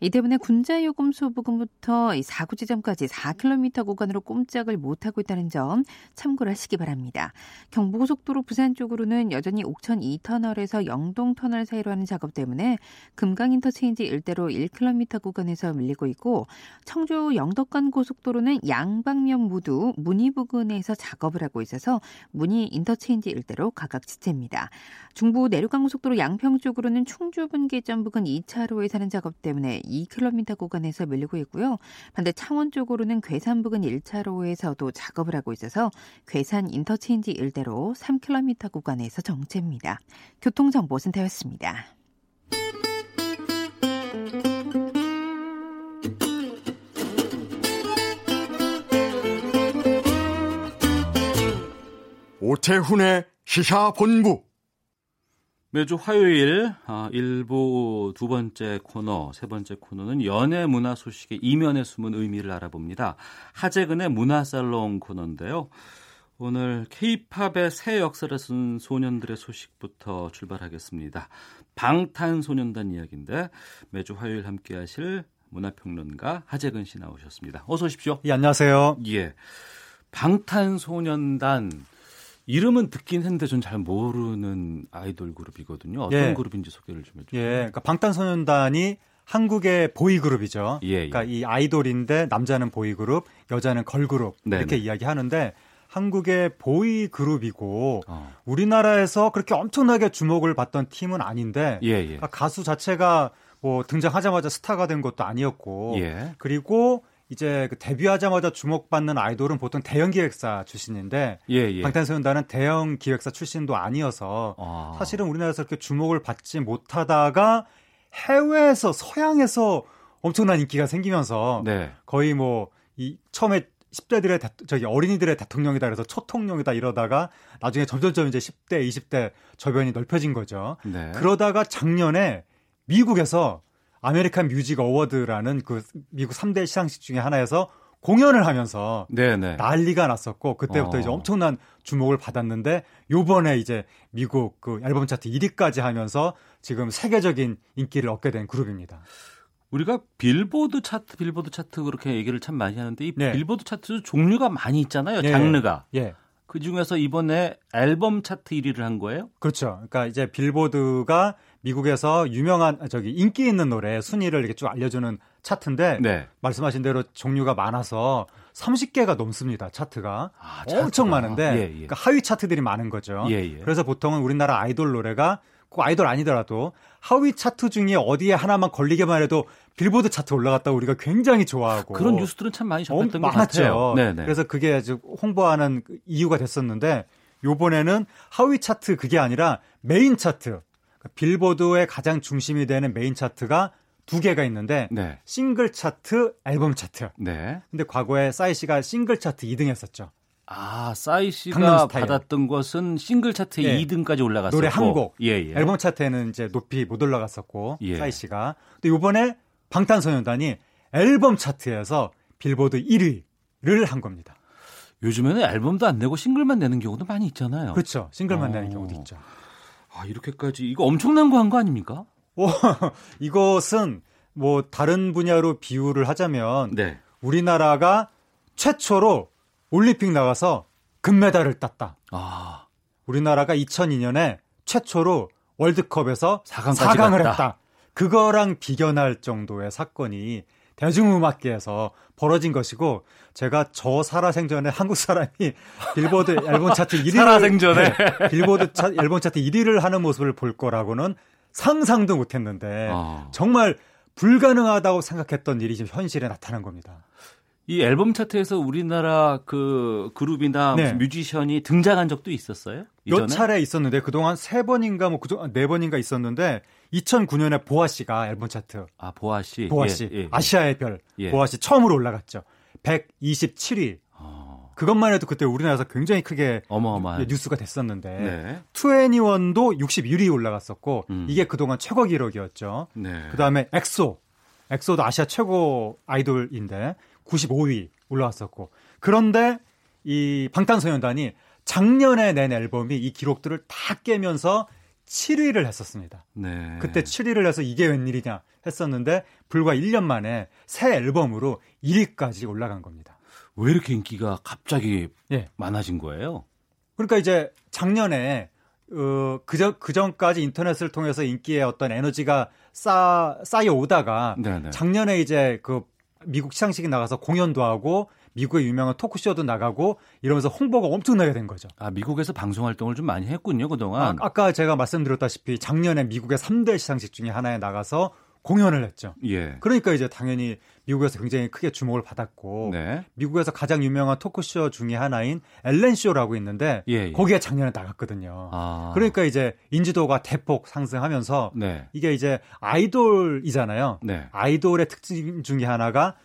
이 때문에 군자요금소 부근부터 이 사고 지점까지 4km 구간으로 꼼짝을 못하고 있다는 점 참고를 하시기 바랍니다. 경부고속도로 부산 쪽으로는 여전히 옥천 2터널에서 영동터널 사이로 하는 작업 때문에 금강인터체인지 일대로 1km 구간에서 밀리고 있고 청주 영덕간 고속도로는 양방면 모두 문의 부근에서 작업을 하고 있어서 문의 인터체인지 일대로 각각 지체입니다. 중부 내륙간 고속도로 양평 쪽으로는 충주 분기점 부근 2차로에서 하는 작업 때문에 2km 구간에서 밀리고 있고요. 반대 창원 쪽으로는 괴산 부근 1차로에서도 작업을 하고 있어서 괴산 인터체인지 일대로 3km 구간에서 정체입니다. 교통정보센터였습니다. 오태훈의 시사본부 매주 화요일 아, 일부 두 번째 코너, 세 번째 코너는 연예 문화 소식의 이면에 숨은 의미를 알아봅니다. 하재근의 문화살롱 코너인데요. 오늘 케이팝의 새 역사를 쓴 소년들의 소식부터 출발하겠습니다. 방탄소년단 이야기인데 매주 화요일 함께 하실 문화평론가 하재근 씨 나오셨습니다. 어서 오십시오. 예, 안녕하세요. 예. 방탄소년단 이름은 듣긴 했는데 전 잘 모르는 아이돌 그룹이거든요. 어떤 예. 그룹인지 소개를 좀 해주세요. 예, 그러니까 방탄소년단이 한국의 보이그룹이죠. 예, 예. 그러니까 이 아이돌인데 남자는 보이그룹, 여자는 걸그룹 이렇게 네네. 이야기하는데 한국의 보이 그룹이고 어. 우리나라에서 그렇게 엄청나게 주목을 받던 팀은 아닌데 예, 예. 그러니까 가수 자체가 뭐 등장하자마자 스타가 된 것도 아니었고 예. 그리고 이제 그 데뷔하자마자 주목받는 아이돌은 보통 대형 기획사 출신인데 예, 예. 방탄소년단은 대형 기획사 출신도 아니어서 아. 사실은 우리나라에서 그렇게 주목을 받지 못하다가 해외에서 서양에서 엄청난 인기가 생기면서 네. 거의 뭐 이 처음에 10대들의 대, 저기 어린이들의 대통령이다 그래서 초통령이다 이러다가 나중에 점점점 이제 10대, 20대 저변이 넓혀진 거죠. 네. 그러다가 작년에 미국에서 아메리칸 뮤직 어워드라는 그 미국 3대 시상식 중에 하나에서 공연을 하면서 네네. 난리가 났었고 그때부터 어. 이제 엄청난 주목을 받았는데 요번에 이제 미국 그 앨범 차트 1위까지 하면서 지금 세계적인 인기를 얻게 된 그룹입니다. 우리가 빌보드 차트, 빌보드 차트 그렇게 얘기를 참 많이 하는데 이 네. 빌보드 차트 종류가 많이 있잖아요. 예. 장르가. 예. 그 중에서 이번에 앨범 차트 1위를 한 거예요? 그렇죠. 그러니까 이제 빌보드가 미국에서 유명한 저기 인기 있는 노래 순위를 이렇게 쭉 알려주는 차트인데 네. 말씀하신 대로 종류가 많아서 30개가 넘습니다. 차트가 아, 엄청 많은데 예, 예. 그러니까 하위 차트들이 많은 거죠. 예, 예, 그래서 보통은 우리나라 아이돌 노래가 꼭 아이돌 아니더라도 하위 차트 중에 어디에 하나만 걸리게만 해도 빌보드 차트 올라갔다 우리가 굉장히 좋아하고 그런 뉴스들은 참 많이 접했던 것 같아요. 네네. 그래서 그게 아주 홍보하는 이유가 됐었는데 요번에는 하위 차트 그게 아니라 메인 차트 그러니까 빌보드의 가장 중심이 되는 메인 차트가 두 개가 있는데 네. 싱글 차트, 앨범 차트. 네. 근데 과거에 싸이 씨가 싱글 차트 2등 했었죠. 아, 싸이 씨가 받았던 것은 싱글 차트에 예. 2등까지 올라갔었고 노래 한 곡. 예, 예. 앨범 차트에는 이제 높이 못 올라갔었고 예. 싸이 씨가. 근데 이번에 방탄소년단이 앨범 차트에서 빌보드 1위를 한 겁니다. 요즘에는 앨범도 안 내고 싱글만 내는 경우도 많이 있잖아요. 그렇죠. 싱글만 어. 내는 경우도 있죠. 아, 이렇게까지 이거 엄청난 거한거 아닙니까? 오, 이것은 뭐 다른 분야로 비유를 하자면 네. 우리나라가 최초로 올림픽 나가서 금메달을 땄다. 아. 우리나라가 2002년에 최초로 월드컵에서 4강까지 4강을 갔다. 했다. 그거랑 비견할 정도의 사건이 대중음악계에서 벌어진 것이고 제가 저 살아생전에 한국 사람이 빌보드 앨범 차트 1위를 살아생전에 네, 빌보드 차, 앨범 차트 1위를 하는 모습을 볼 거라고는 상상도 못했는데 아. 정말 불가능하다고 생각했던 일이 지금 현실에 나타난 겁니다. 이 앨범 차트에서 우리나라 그 그룹이나 네. 뮤지션이 등장한 적도 있었어요? 이전에? 몇 차례 있었는데 그동안 세 번인가 뭐 네 번인가 있었는데 2009년에 보아 씨가 앨범 차트. 아 보아 씨. 보아 씨. 예, 예, 아시아의 별. 예. 보아 씨 처음으로 올라갔죠. 127위. 어. 그것만 해도 그때 우리나라에서 굉장히 크게 어마어마한 뉴스가 됐었는데 네. 2NE1도 61위 올라갔었고 음. 이게 그동안 최고 기록이었죠. 네. 그다음에 엑소. 엑소도 아시아 최고 아이돌인데 95위 올라왔었고 그런데 이 방탄소년단이 작년에 낸 앨범이 이 기록들을 다 깨면서 7위를 했었습니다. 네. 그때 7위를 해서 이게 웬일이냐 했었는데 불과 1년 만에 새 앨범으로 1위까지 올라간 겁니다. 왜 이렇게 인기가 갑자기 예. 많아진 거예요? 그러니까 이제 작년에 어, 그전, 그전까지 인터넷을 통해서 인기의 어떤 에너지가 쌓, 쌓여 오다가 네네. 작년에 이제 그 미국 시상식에 나가서 공연도 하고 미국의 유명한 토크쇼도 나가고 이러면서 홍보가 엄청나게 된 거죠. 아, 미국에서 방송 활동을 좀 많이 했군요, 그동안. 아, 까 제가 말씀드렸다시피 작년에 미국의 3대 시상식 중에 하나에 나가서 공연을 했죠. 예. 그러니까 이제 당연히 미국에서 굉장히 크게 주목을 받았고 네. 미국에서 가장 유명한 토크쇼 중에 하나인 엘렌 쇼라고 있는데 예, 예. 거기에 작년에 나갔거든요. 아. 그러니까 이제 인지도가 대폭 상승하면서 네. 이게 이제 아이돌이잖아요. 네. 아이돌의 특징 중에 하나가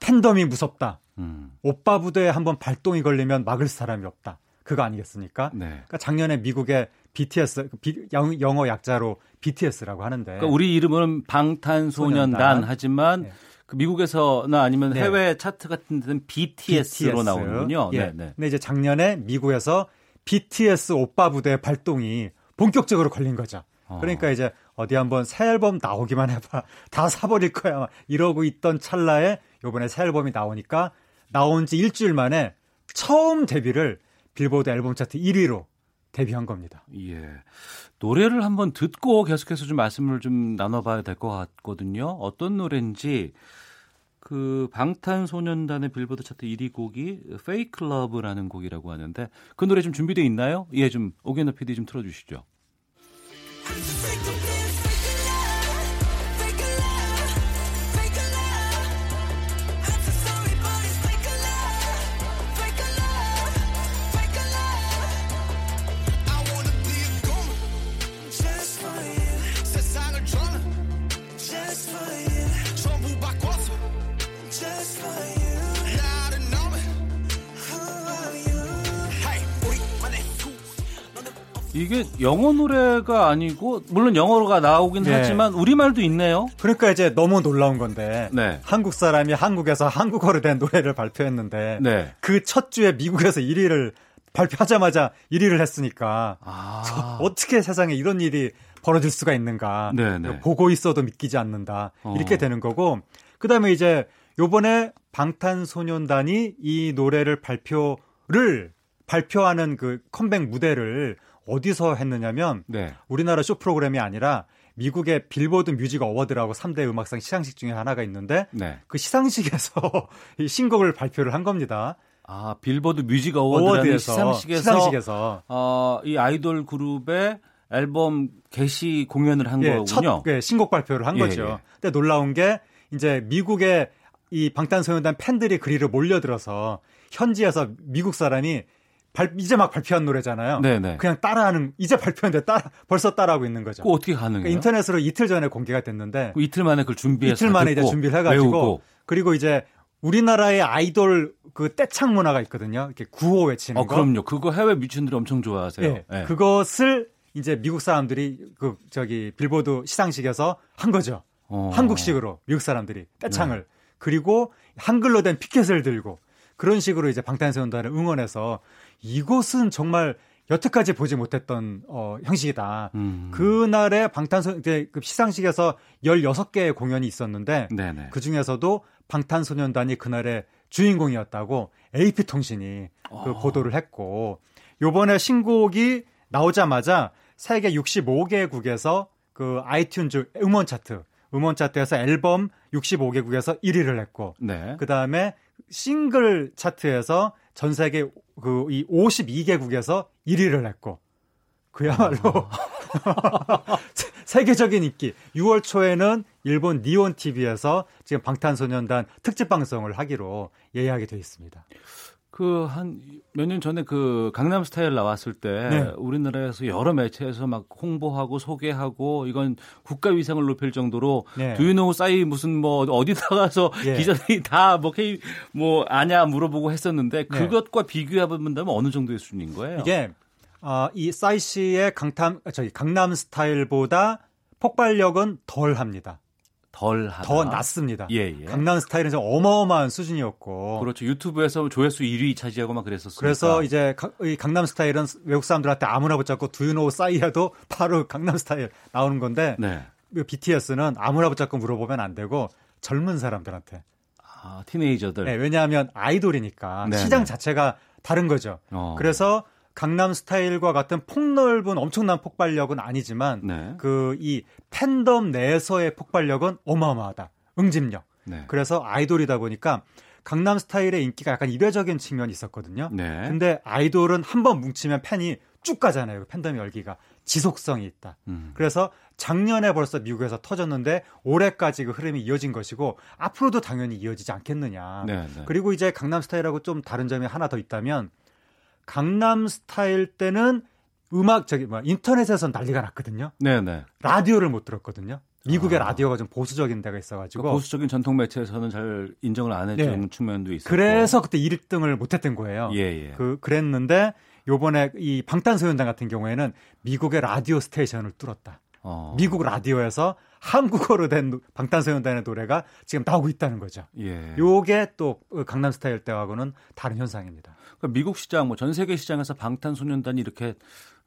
팬덤이 무섭다. 음. 오빠 부대에 한번 발동이 걸리면 막을 사람이 없다. 그거 아니겠습니까? 네. 그러니까 작년에 미국의 BTS 비, 영어 약자로 BTS라고 하는데 그러니까 우리 이름은 방탄소년단 소년단. 하지만 네. 그 미국에서나 아니면 네. 해외 차트 같은 데는 BTS로 BTS. 나오는군요. 예. 네, 네. 근데 이제 작년에 미국에서 BTS 오빠 부대 발동이 본격적으로 걸린 거죠. 어. 그러니까 이제 어디 한번 새 앨범 나오기만 해봐 다 사버릴 거야 이러고 있던 찰나에 요번에 새 앨범이 나오니까 나온 지 일주일 만에 처음 데뷔를 빌보드 앨범 차트 1위로 데뷔한 겁니다. 예. 노래를 한번 듣고 계속해서 좀 말씀을 좀 나눠봐야 될 것 같거든요. 어떤 노래인지 그 방탄소년단의 빌보드 차트 1위 곡이 Fake Love라는 곡이라고 하는데 그 노래 좀 준비되어 있나요? 예, 좀 오게너 PD 좀 틀어주시죠. 이게 영어 노래가 아니고 물론 영어가 나오긴 네. 하지만 우리말도 있네요. 그러니까 이제 너무 놀라운 건데 네. 한국 사람이 한국에서 한국어로 된 노래를 발표했는데 네. 그첫 주에 미국에서 1위를 발표하자마자 1위를 했으니까 아. 어떻게 세상에 이런 일이 벌어질 수가 있는가 네네. 네. 보고 있어도 믿기지 않는다 어. 이렇게 되는 거고 그다음에 이제 요번에 방탄소년단이 이 노래를 발표를 발표하는 그 컴백 무대를 어디서 했느냐면 네. 우리나라 쇼 프로그램이 아니라 미국의 빌보드 뮤직 어워드라고 3대 음악상 시상식 중에 하나가 있는데 네. 그 시상식에서 이 신곡을 발표를 한 겁니다. 아 빌보드 뮤직 어워드라는 시상식에서, 시상식에서 어, 이 아이돌 그룹의 앨범 개시 공연을 한 예, 거군요. 첫 예, 신곡 발표를 한 예, 거죠. 예. 근데 놀라운 게 이제 미국의 이 방탄소년단 팬들이 그리로 몰려들어서 현지에서 미국 사람이 발, 이제 막 발표한 노래잖아요. 네네. 그냥 따라하는 이제 발표했는데 따라 벌써 따라하고 있는 거죠. 그 어떻게 가능해요? 그러니까 인터넷으로 이틀 전에 공개가 됐는데 그 이틀 만에 그걸 준비해서 이틀 만에 이제 준비를 해가지고 외우고. 그리고 이제 우리나라의 아이돌 그 떼창 문화가 있거든요. 이렇게 구호 외치는 어, 거. 그럼요. 그거 해외 미친들이 엄청 좋아하세요. 네. 네. 그것을 이제 미국 사람들이 그 저기 빌보드 시상식에서 한 거죠. 어. 한국식으로 미국 사람들이 떼창을 네. 그리고 한글로 된 피켓을 들고 그런 식으로 이제 방탄소년단을 응원해서 이곳은 정말 여태까지 보지 못했던 어, 형식이다. 음. 그날에 방탄소 이제 그 시상식에서 16개의 공연이 있었는데 네네. 그 중에서도 방탄소년단이 그날의 주인공이었다고 AP통신이 그 어. 보도를 했고 요번에 신곡이 나오자마자 세계 65개국에서 그 아이튠즈 음원 차트 음원 차트에서 앨범 65개국에서 1위를 했고 네. 그다음에 싱글 차트에서 전 세계 그 이 52개국에서 1위를 했고 그야말로 아. 세계적인 인기. 6월 초에는 일본 니온 TV에서 지금 방탄소년단 특집 방송을 하기로 예약이 돼 있습니다. 그 한 몇 년 전에 그 강남 스타일 나왔을 때 네. 우리나라에서 여러 매체에서 막 홍보하고 소개하고 이건 국가 위상을 높일 정도로 네. 두유노 싸이 무슨 뭐 어디다 가서 네. 기자들이 다뭐 K 뭐 아냐 물어보고 했었는데 네. 그것과 비교해 본다면 어느 정도의 수준인 거예요? 이게 어, 이 싸이 씨의 강탐 저기 강남 스타일보다 폭발력은 덜 합니다. 덜더 낮습니다. 예, 예. 강남 스타일은 좀 어마어마한 수준이었고. 그렇죠. 유튜브에서 조회수 1위 차지하고 막 그랬었어요. 그래서 이제 이 강남 스타일은 외국 사람들한테 아무나 붙잡고 두유노 싸이야도 바로 강남 스타일 나오는 건데 네. BTS는 아무나 붙잡고 물어보면 안 되고 젊은 사람들한테. 아, 티네이저들. 네, 왜냐하면 아이돌이니까 네네. 시장 네. 자체가 다른 거죠. 어. 그래서 강남 스타일과 같은 폭넓은 엄청난 폭발력은 아니지만 네. 그이 팬덤 내에서의 폭발력은 어마어마하다. 응집력. 네. 그래서 아이돌이다 보니까 강남 스타일의 인기가 약간 이례적인 측면이 있었거든요. 네. 근데 아이돌은 한 번 뭉치면 팬이 쭉 가잖아요. 그 팬덤 열기가 지속성이 있다. 음. 그래서 작년에 벌써 미국에서 터졌는데 올해까지 그 흐름이 이어진 것이고 앞으로도 당연히 이어지지 않겠느냐. 네, 네. 그리고 이제 강남 스타일하고 좀 다른 점이 하나 더 있다면 강남 스타일 때는 음악 저기 뭐 인터넷에서 난리가 났거든요. 네네. 라디오를 못 들었거든요. 미국의 아. 라디오가 좀 보수적인 데가 있어가지고 그러니까 보수적인 전통 매체에서는 잘 인정을 안 해주는 네. 측면도 있었고 그래서 그때 1등을 못했던 거예요. 예, 예. 그 그랬는데 요번에 이 방탄소년단 같은 경우에는 미국의 라디오 스테이션을 뚫었다. 어. 미국 라디오에서 한국어로 된 방탄소년단의 노래가 지금 나오고 있다는 거죠. 예. 요게 또 강남 스타일 때하고는 다른 현상입니다. 그러니까 미국 시장, 뭐 전 세계 시장에서 방탄소년단이 이렇게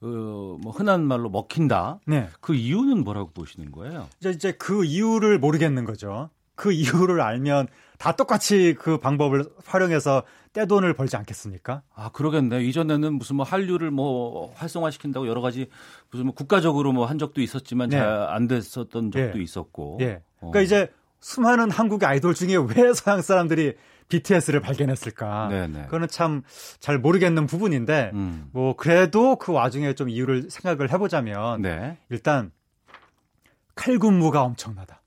어, 뭐 흔한 말로 먹힌다. 네. 그 이유는 뭐라고 보시는 거예요? 이제 이제 그 이유를 모르겠는 거죠. 그 이유를 알면 다 똑같이 그 방법을 활용해서 떼돈을 벌지 않겠습니까? 아, 그러겠네. 이전에는 무슨 뭐 한류를 뭐 활성화시킨다고 여러 가지 무슨 뭐 국가적으로 뭐 한 적도 있었지만 네. 잘안 됐었던 적도 예. 있었고. 예. 그러니까 어. 이제 수많은 한국의 아이돌 중에 왜 서양 사람들이 BTS를 발견했을까? 네네. 그거는 참 잘 모르겠는 부분인데, 음. 뭐 그래도 그 와중에 좀 이유를 생각을 해보자면, 네. 일단 칼군무가 엄청나다.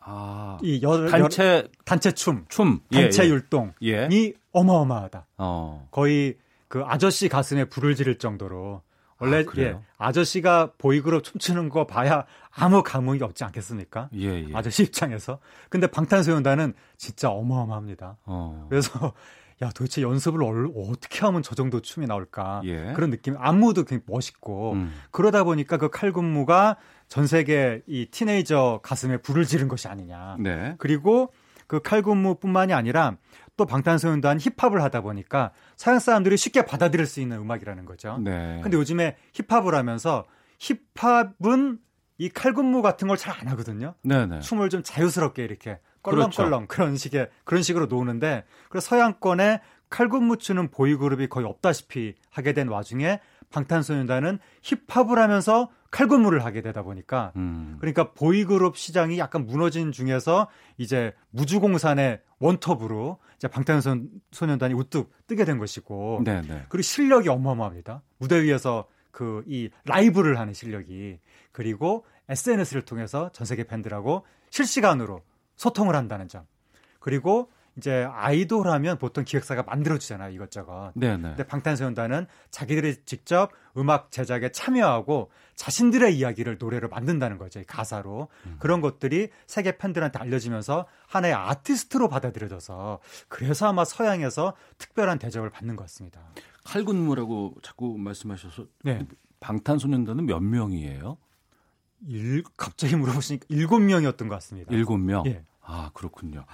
아, 이 여, 단체 여, 단체 춤, 춤, 예, 단체 예, 율동이 예. 어마어마하다. 어. 거의 그 아저씨 가슴에 불을 지를 정도로 원래 아, 예, 아저씨가 보이그룹 춤추는 거 봐야 아무 감흥이 없지 않겠습니까? 예, 예. 아저씨 입장에서. 근데 방탄소년단은 진짜 어마어마합니다. 어. 그래서 야 도대체 연습을 어떻게 하면 저 정도 춤이 나올까 예. 그런 느낌 안무도 굉장히 멋있고 음. 그러다 보니까 그 칼군무가 전 세계 이 티네이저 가슴에 불을 지른 것이 아니냐 네. 그리고 그 칼군무뿐만이 아니라 또 방탄소년단 힙합을 하다 보니까 서양 사람들이 쉽게 받아들일 수 있는 음악이라는 거죠. 네. 근데 요즘에 힙합을 하면서 힙합은 이 칼군무 같은 걸 잘 안 하거든요. 네네. 네. 춤을 좀 자유스럽게 이렇게 껄렁껄렁 그렇죠. 그런 식의 그런 식으로 노는데 그래서 서양권에 칼군무 추는 보이그룹이 거의 없다시피 하게 된 와중에 방탄소년단은 힙합을 하면서 칼군무를 하게 되다 보니까 음. 그러니까 보이그룹 시장이 약간 무너진 중에서 이제 무주공산의 원톱으로 이제 방탄소년단이 우뚝 뜨게 된 것이고 네네. 네. 그리고 실력이 어마어마합니다. 무대 위에서 그 이 라이브를 하는 실력이 그리고 SNS를 통해서 전 세계 팬들하고 실시간으로 소통을 한다는 점. 그리고 이제 아이돌 하면 보통 기획사가 만들어주잖아요, 이것저것. 네네. 근데 방탄소년단은 자기들이 직접 음악 제작에 참여하고 자신들의 이야기를 노래로 만든다는 거죠, 가사로. 음. 그런 것들이 세계 팬들한테 알려지면서 하나의 아티스트로 받아들여져서 그래서 아마 서양에서 특별한 대접을 받는 것 같습니다. 칼군무라고 자꾸 말씀하셔서 네. 방탄소년단은 몇 명이에요? 일, 갑자기 물어보시니까 일곱 명이었던 것 같습니다. 일곱 명? 예. 아, 그렇군요.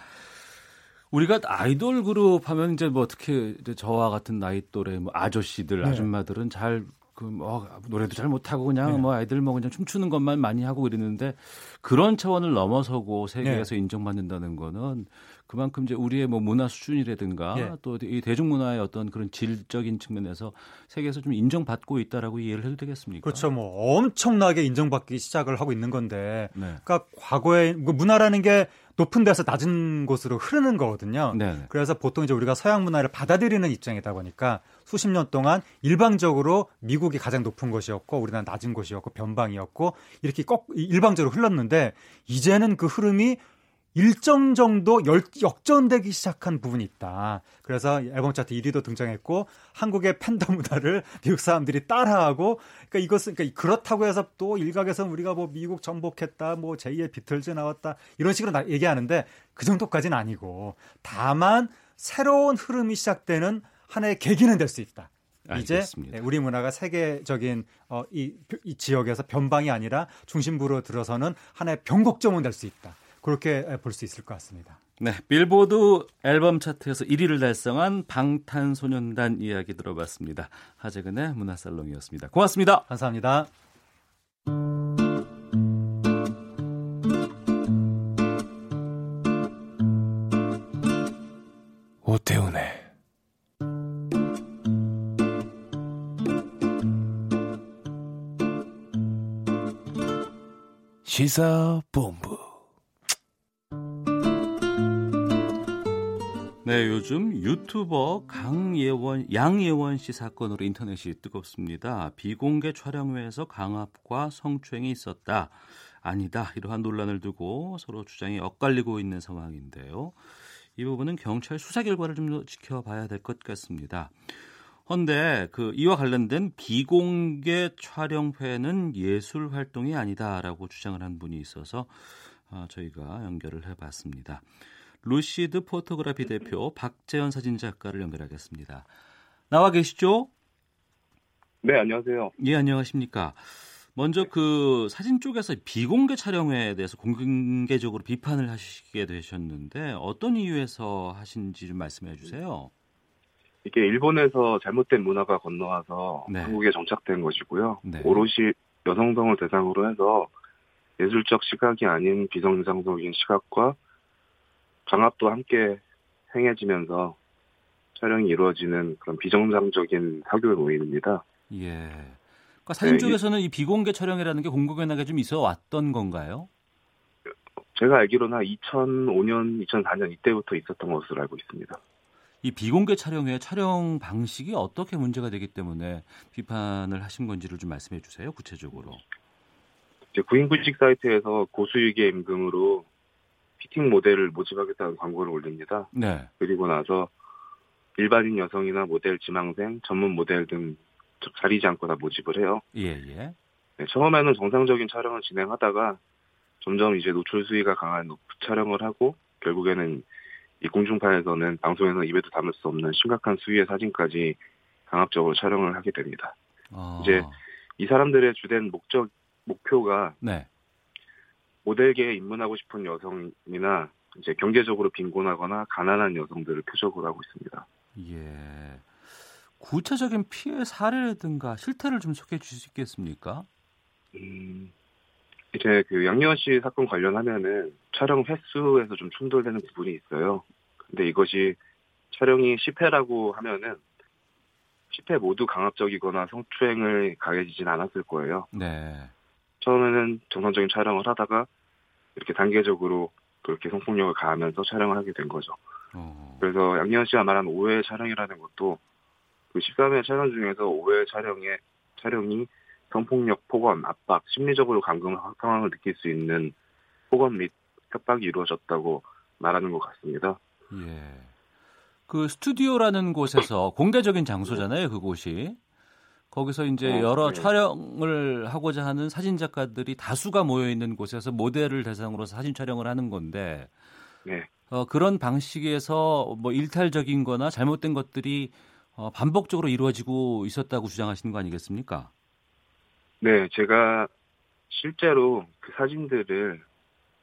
우리가 아이돌 그룹 하면 이제 뭐 어떻게 이제 저와 같은 나이 또래 뭐 아저씨들, 네. 아줌마들은 잘 그뭐 노래도 잘 못하고 그냥 네. 뭐 아이들 뭐 그냥 춤추는 것만 많이 하고 이랬는데 그런 차원을 넘어서고 세계에서 네. 인정받는다는 거는 그만큼 이제 우리의 뭐 문화 수준이라든가 예. 또이 대중문화의 어떤 그런 질적인 측면에서 세계에서 좀 인정받고 있다라고 이해를 해도 되겠습니까? 그렇죠. 뭐 엄청나게 인정받기 시작을 하고 있는 건데, 네. 그러니까 과거에 뭐 문화라는 게 높은 데서 낮은 곳으로 흐르는 거거든요. 네 그래서 보통 이제 우리가 서양 문화를 받아들이는 입장이다 보니까 수십 년 동안 일방적으로 미국이 가장 높은 곳이었고 우리나라 낮은 곳이었고 변방이었고 이렇게 꼭 일방적으로 흘렀는데 이제는 그 흐름이 일정 정도 역전되기 시작한 부분이 있다. 그래서 앨범 차트 1위도 등장했고 한국의 팬덤 문화를 미국 사람들이 따라하고 그러니까 이것은 그러니까 그렇다고 해서 또 일각에서 우리가 뭐 미국 정복했다, 뭐 제2의 비틀즈 나왔다 이런 식으로 나, 얘기하는데 그 정도까지는 아니고 다만 새로운 흐름이 시작되는 하나의 계기는 될 수 있다. 알겠습니다. 이제 우리 문화가 세계적인 어, 이, 이 지역에서 변방이 아니라 중심부로 들어서는 하나의 변곡점은 될 수 있다. 그렇게 볼 수 있을 것 같습니다. 네, 빌보드 앨범 차트에서 1위를 달성한 방탄소년단 이야기 들어봤습니다. 하재근의 문화살롱이었습니다. 고맙습니다. 감사합니다. 오태훈의 시사본부 네, 요즘 유튜버 강예원, 양예원 씨 사건으로 인터넷이 뜨겁습니다. 비공개 촬영회에서 강압과 성추행이 있었다. 아니다. 이러한 논란을 두고 서로 주장이 엇갈리고 있는 상황인데요. 이 부분은 경찰 수사 결과를 좀더 지켜봐야 될 것 같습니다. 헌데 그 이와 관련된 비공개 촬영회는 예술 활동이 아니다라고 주장을 한 분이 있어서 어, 저희가 연결을 해봤습니다. 루시드 포토그래피 대표 박재현 사진작가를 연결하겠습니다. 나와 계시죠? 네, 안녕하세요. 예, 안녕하십니까. 먼저 그 사진 쪽에서 비공개 촬영에 대해서 공개적으로 비판을 하시게 되셨는데 어떤 이유에서 하신지 좀 말씀해 주세요. 이게 일본에서 잘못된 문화가 건너와서 네. 한국에 정착된 것이고요. 네. 오롯이 여성성을 대상으로 해서 예술적 시각이 아닌 비정상적인 시각과 강압도 함께 행해지면서 촬영이 이루어지는 그런 비정상적인 사교 모임입니다. 예. 그러니까 사진 네, 쪽에서는 이 비공개 촬영이라는 게 공공연하게 좀 있어 왔던 건가요? 제가 알기로는 2005년, 2004년 이때부터 있었던 것으로 알고 있습니다. 이 비공개 촬영의 촬영 방식이 어떻게 문제가 되기 때문에 비판을 하신 건지를 좀 말씀해 주세요. 구체적으로. 이제 구인구직 사이트에서 고수익의 임금으로 피팅 모델을 모집하겠다는 광고를 올립니다. 네. 그리고 나서 일반인 여성이나 모델 지망생, 전문 모델 등 자리지 않고 다 모집을 해요. 예, 예. 네, 처음에는 정상적인 촬영을 진행하다가 점점 이제 노출 수위가 강한 촬영을 하고 결국에는 이 공중파에서는 방송에서 입에도 담을 수 없는 심각한 수위의 사진까지 강압적으로 촬영을 하게 됩니다. 아. 이제 이 사람들의 주된 목적 목표가 네. 모델계에 입문하고 싶은 여성이나 이제 경제적으로 빈곤하거나 가난한 여성들을 표적으로 하고 있습니다. 예. 구체적인 피해 사례라든가 실태를 좀 소개해 주실 수 있겠습니까? 음, 이제 그 양리원 씨 사건 관련하면은 촬영 횟수에서 좀 충돌되는 부분이 있어요. 근데 이것이 촬영이 10회라고 하면은 10회 모두 강압적이거나 성추행을 가해지진 않았을 거예요. 네. 처음에는 정상적인 촬영을 하다가 이렇게 단계적으로 그렇게 성폭력을 가하면서 촬영을 하게 된 거죠. 어. 그래서 양리원 씨가 말한 5회 촬영이라는 것도 그 13회 촬영 중에서 5회 촬영에 촬영이 성폭력, 폭언, 압박, 심리적으로 감금 상황을 느낄 수 있는 폭언 및 협박이 이루어졌다고 말하는 것 같습니다. 예. 그 스튜디오라는 곳에서 공개적인 장소잖아요, 그곳이. 거기서 이제 어, 여러 네. 촬영을 하고자 하는 사진 작가들이 다수가 모여 있는 곳에서 모델을 대상으로 사진 촬영을 하는 건데 네. 어, 그런 방식에서 뭐 일탈적인거나 잘못된 것들이 어, 반복적으로 이루어지고 있었다고 주장하시는 거 아니겠습니까? 네, 제가 실제로 그 사진들을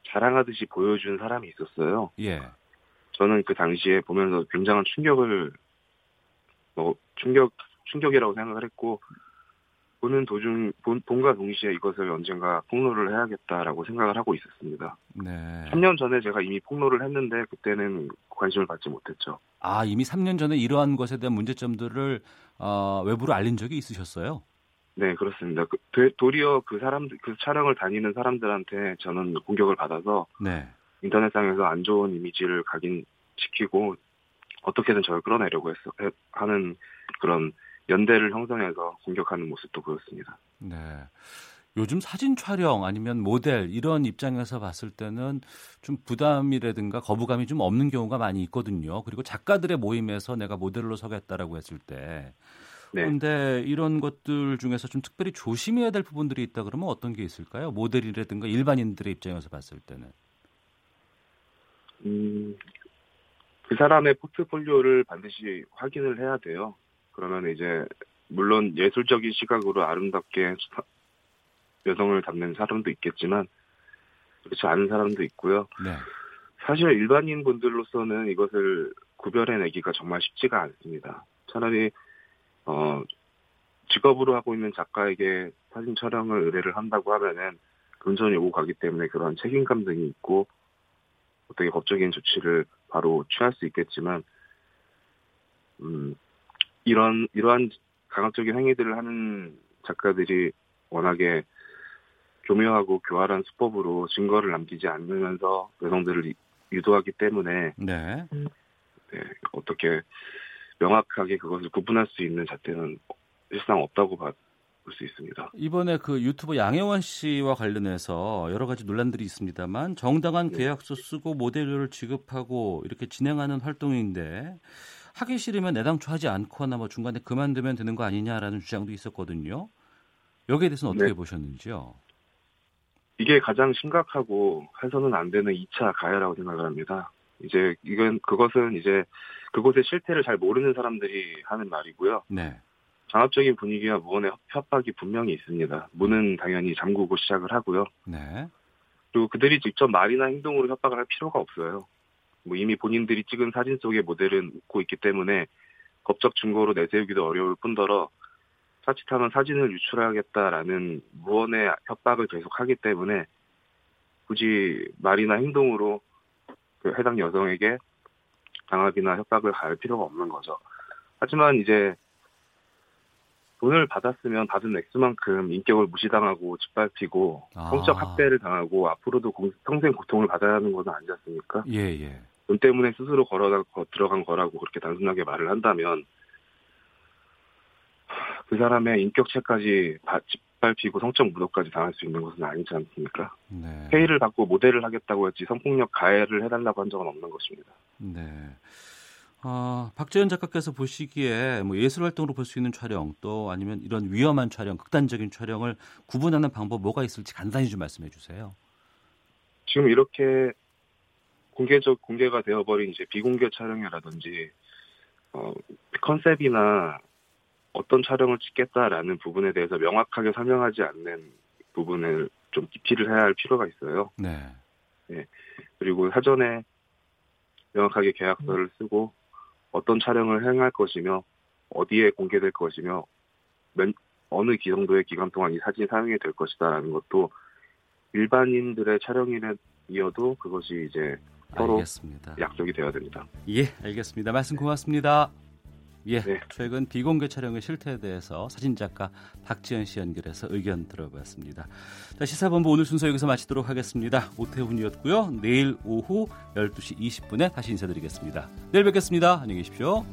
자랑하듯이 보여준 사람이 있었어요. 예. 저는 그 당시에 보면서 굉장한 충격을 뭐 충격 충격이라고 생각을 했고 보는 도중 본, 본과 동시에 이것을 언젠가 폭로를 해야겠다라고 생각을 하고 있었습니다. 네. 3년 전에 제가 이미 폭로를 했는데 그때는 관심을 받지 못했죠. 아 이미 3년 전에 이러한 것에 대한 문제점들을 어, 외부로 알린 적이 있으셨어요? 네, 그렇습니다. 그, 도리어 그 사람들, 그 촬영을 다니는 사람들한테 저는 공격을 받아서 네. 인터넷상에서 안 좋은 이미지를 각인 시키고 어떻게든 저를 끌어내려고 했어 하는 그런 연대를 형성해서 공격하는 모습도 보였습니다. 네. 요즘 사진 촬영 아니면 모델 이런 입장에서 봤을 때는 좀 부담이라든가 거부감이 좀 없는 경우가 많이 있거든요. 그리고 작가들의 모임에서 내가 모델로 서겠다라고 했을 때 네. 그런데 이런 것들 중에서 좀 특별히 조심해야 될 부분들이 있다 그러면 어떤 게 있을까요? 모델이라든가 일반인들의 입장에서 봤을 때는. 음, 그 사람의 포트폴리오를 반드시 확인을 해야 돼요. 그러면 이제 물론 예술적인 시각으로 아름답게 여성을 담는 사람도 있겠지만 그렇지 않은 사람도 있고요. 네. 사실 일반인 분들로서는 이것을 구별해내기가 정말 쉽지가 않습니다. 차라리 어, 직업으로 하고 있는 작가에게 사진 촬영을 의뢰를 한다고 하면은 금전이 오고 가기 때문에 그런 책임감 등이 있고 어떻게 법적인 조치를 바로 취할 수 있겠지만 음, 이런 이러한 강압적인 행위들을 하는 작가들이 워낙에 교묘하고 교활한 수법으로 증거를 남기지 않으면서 여성들을 유도하기 때문에 네. 네, 어떻게 명확하게 그것을 구분할 수 있는 잣대는 일상 없다고 볼수 있습니다. 이번에 그 유튜버 양혜원 씨와 관련해서 여러 가지 논란들이 있습니다만 정당한 네. 계약서 쓰고 모델료를 지급하고 이렇게 진행하는 활동인데 하기 싫으면 애당초 하지 않거나 뭐 중간에 그만두면 되는 거 아니냐라는 주장도 있었거든요. 여기에 대해서는 어떻게 네. 보셨는지요? 이게 가장 심각하고 해서는 안 되는 2차 가해라고 생각을 합니다. 이제 이건 그것은 이제 그곳의 실태를 잘 모르는 사람들이 하는 말이고요. 네. 장압적인 분위기와 무언의 협박이 분명히 있습니다. 문은 당연히 잠그고 시작을 하고요. 네. 그리고 그들이 직접 말이나 행동으로 협박을 할 필요가 없어요. 뭐 이미 본인들이 찍은 사진 속의 모델은 웃고 있기 때문에 법적 증거로 내세우기도 어려울 뿐더러 자칫하면 사진을 유출하겠다라는 무언의 협박을 계속하기 때문에 굳이 말이나 행동으로 그 해당 여성에게 강압이나 협박을 가할 필요가 없는 거죠. 하지만 이제 돈을 받았으면 받은 액수만큼 인격을 무시당하고 짓밟히고 아. 성적 학대를 당하고 앞으로도 평생 고통을 받아야 하는 것은 아니지 않습니까? 예, 예. 돈 때문에 스스로 걸어 들어간 거라고 그렇게 단순하게 말을 한다면 그 사람의 인격체까지 짓밟히고 성적 무도까지 당할 수 있는 것은 아니지 않습니까? 네. 회의를 받고 모델을 하겠다고 했지 성폭력 가해를 해달라고 한 적은 없는 것입니다. 네. 어, 박재현 작가께서 보시기에 뭐 예술 활동으로 볼 수 있는 촬영 또 아니면 이런 위험한 촬영, 극단적인 촬영을 구분하는 방법 뭐가 있을지 간단히 좀 말씀해 주세요. 지금 이렇게 공개적 공개가 되어버린 이제 비공개 촬영이라든지 어, 컨셉이나 어떤 촬영을 찍겠다라는 부분에 대해서 명확하게 설명하지 않는 부분을 좀 기피를 해야 할 필요가 있어요. 네. 네. 그리고 사전에 명확하게 계약서를 쓰고 어떤 촬영을 행할 것이며 어디에 공개될 것이며 몇, 어느 기 정도의 기간 동안 이 사진이 사용이 될 것이다라는 것도 일반인들의 촬영이어도 그것이 이제 서로 알겠습니다. 약속이 되어야 됩니다. 예, 알겠습니다. 말씀 고맙습니다. 예, 네. 최근 비공개 촬영의 실태에 대해서 사진작가 박지현 씨 연결해서 의견 들어봤습니다. 자, 시사본부 오늘 순서 여기서 마치도록 하겠습니다. 오태훈이었고요. 내일 오후 12시 20분에 다시 인사드리겠습니다. 내일 뵙겠습니다. 안녕히 계십시오.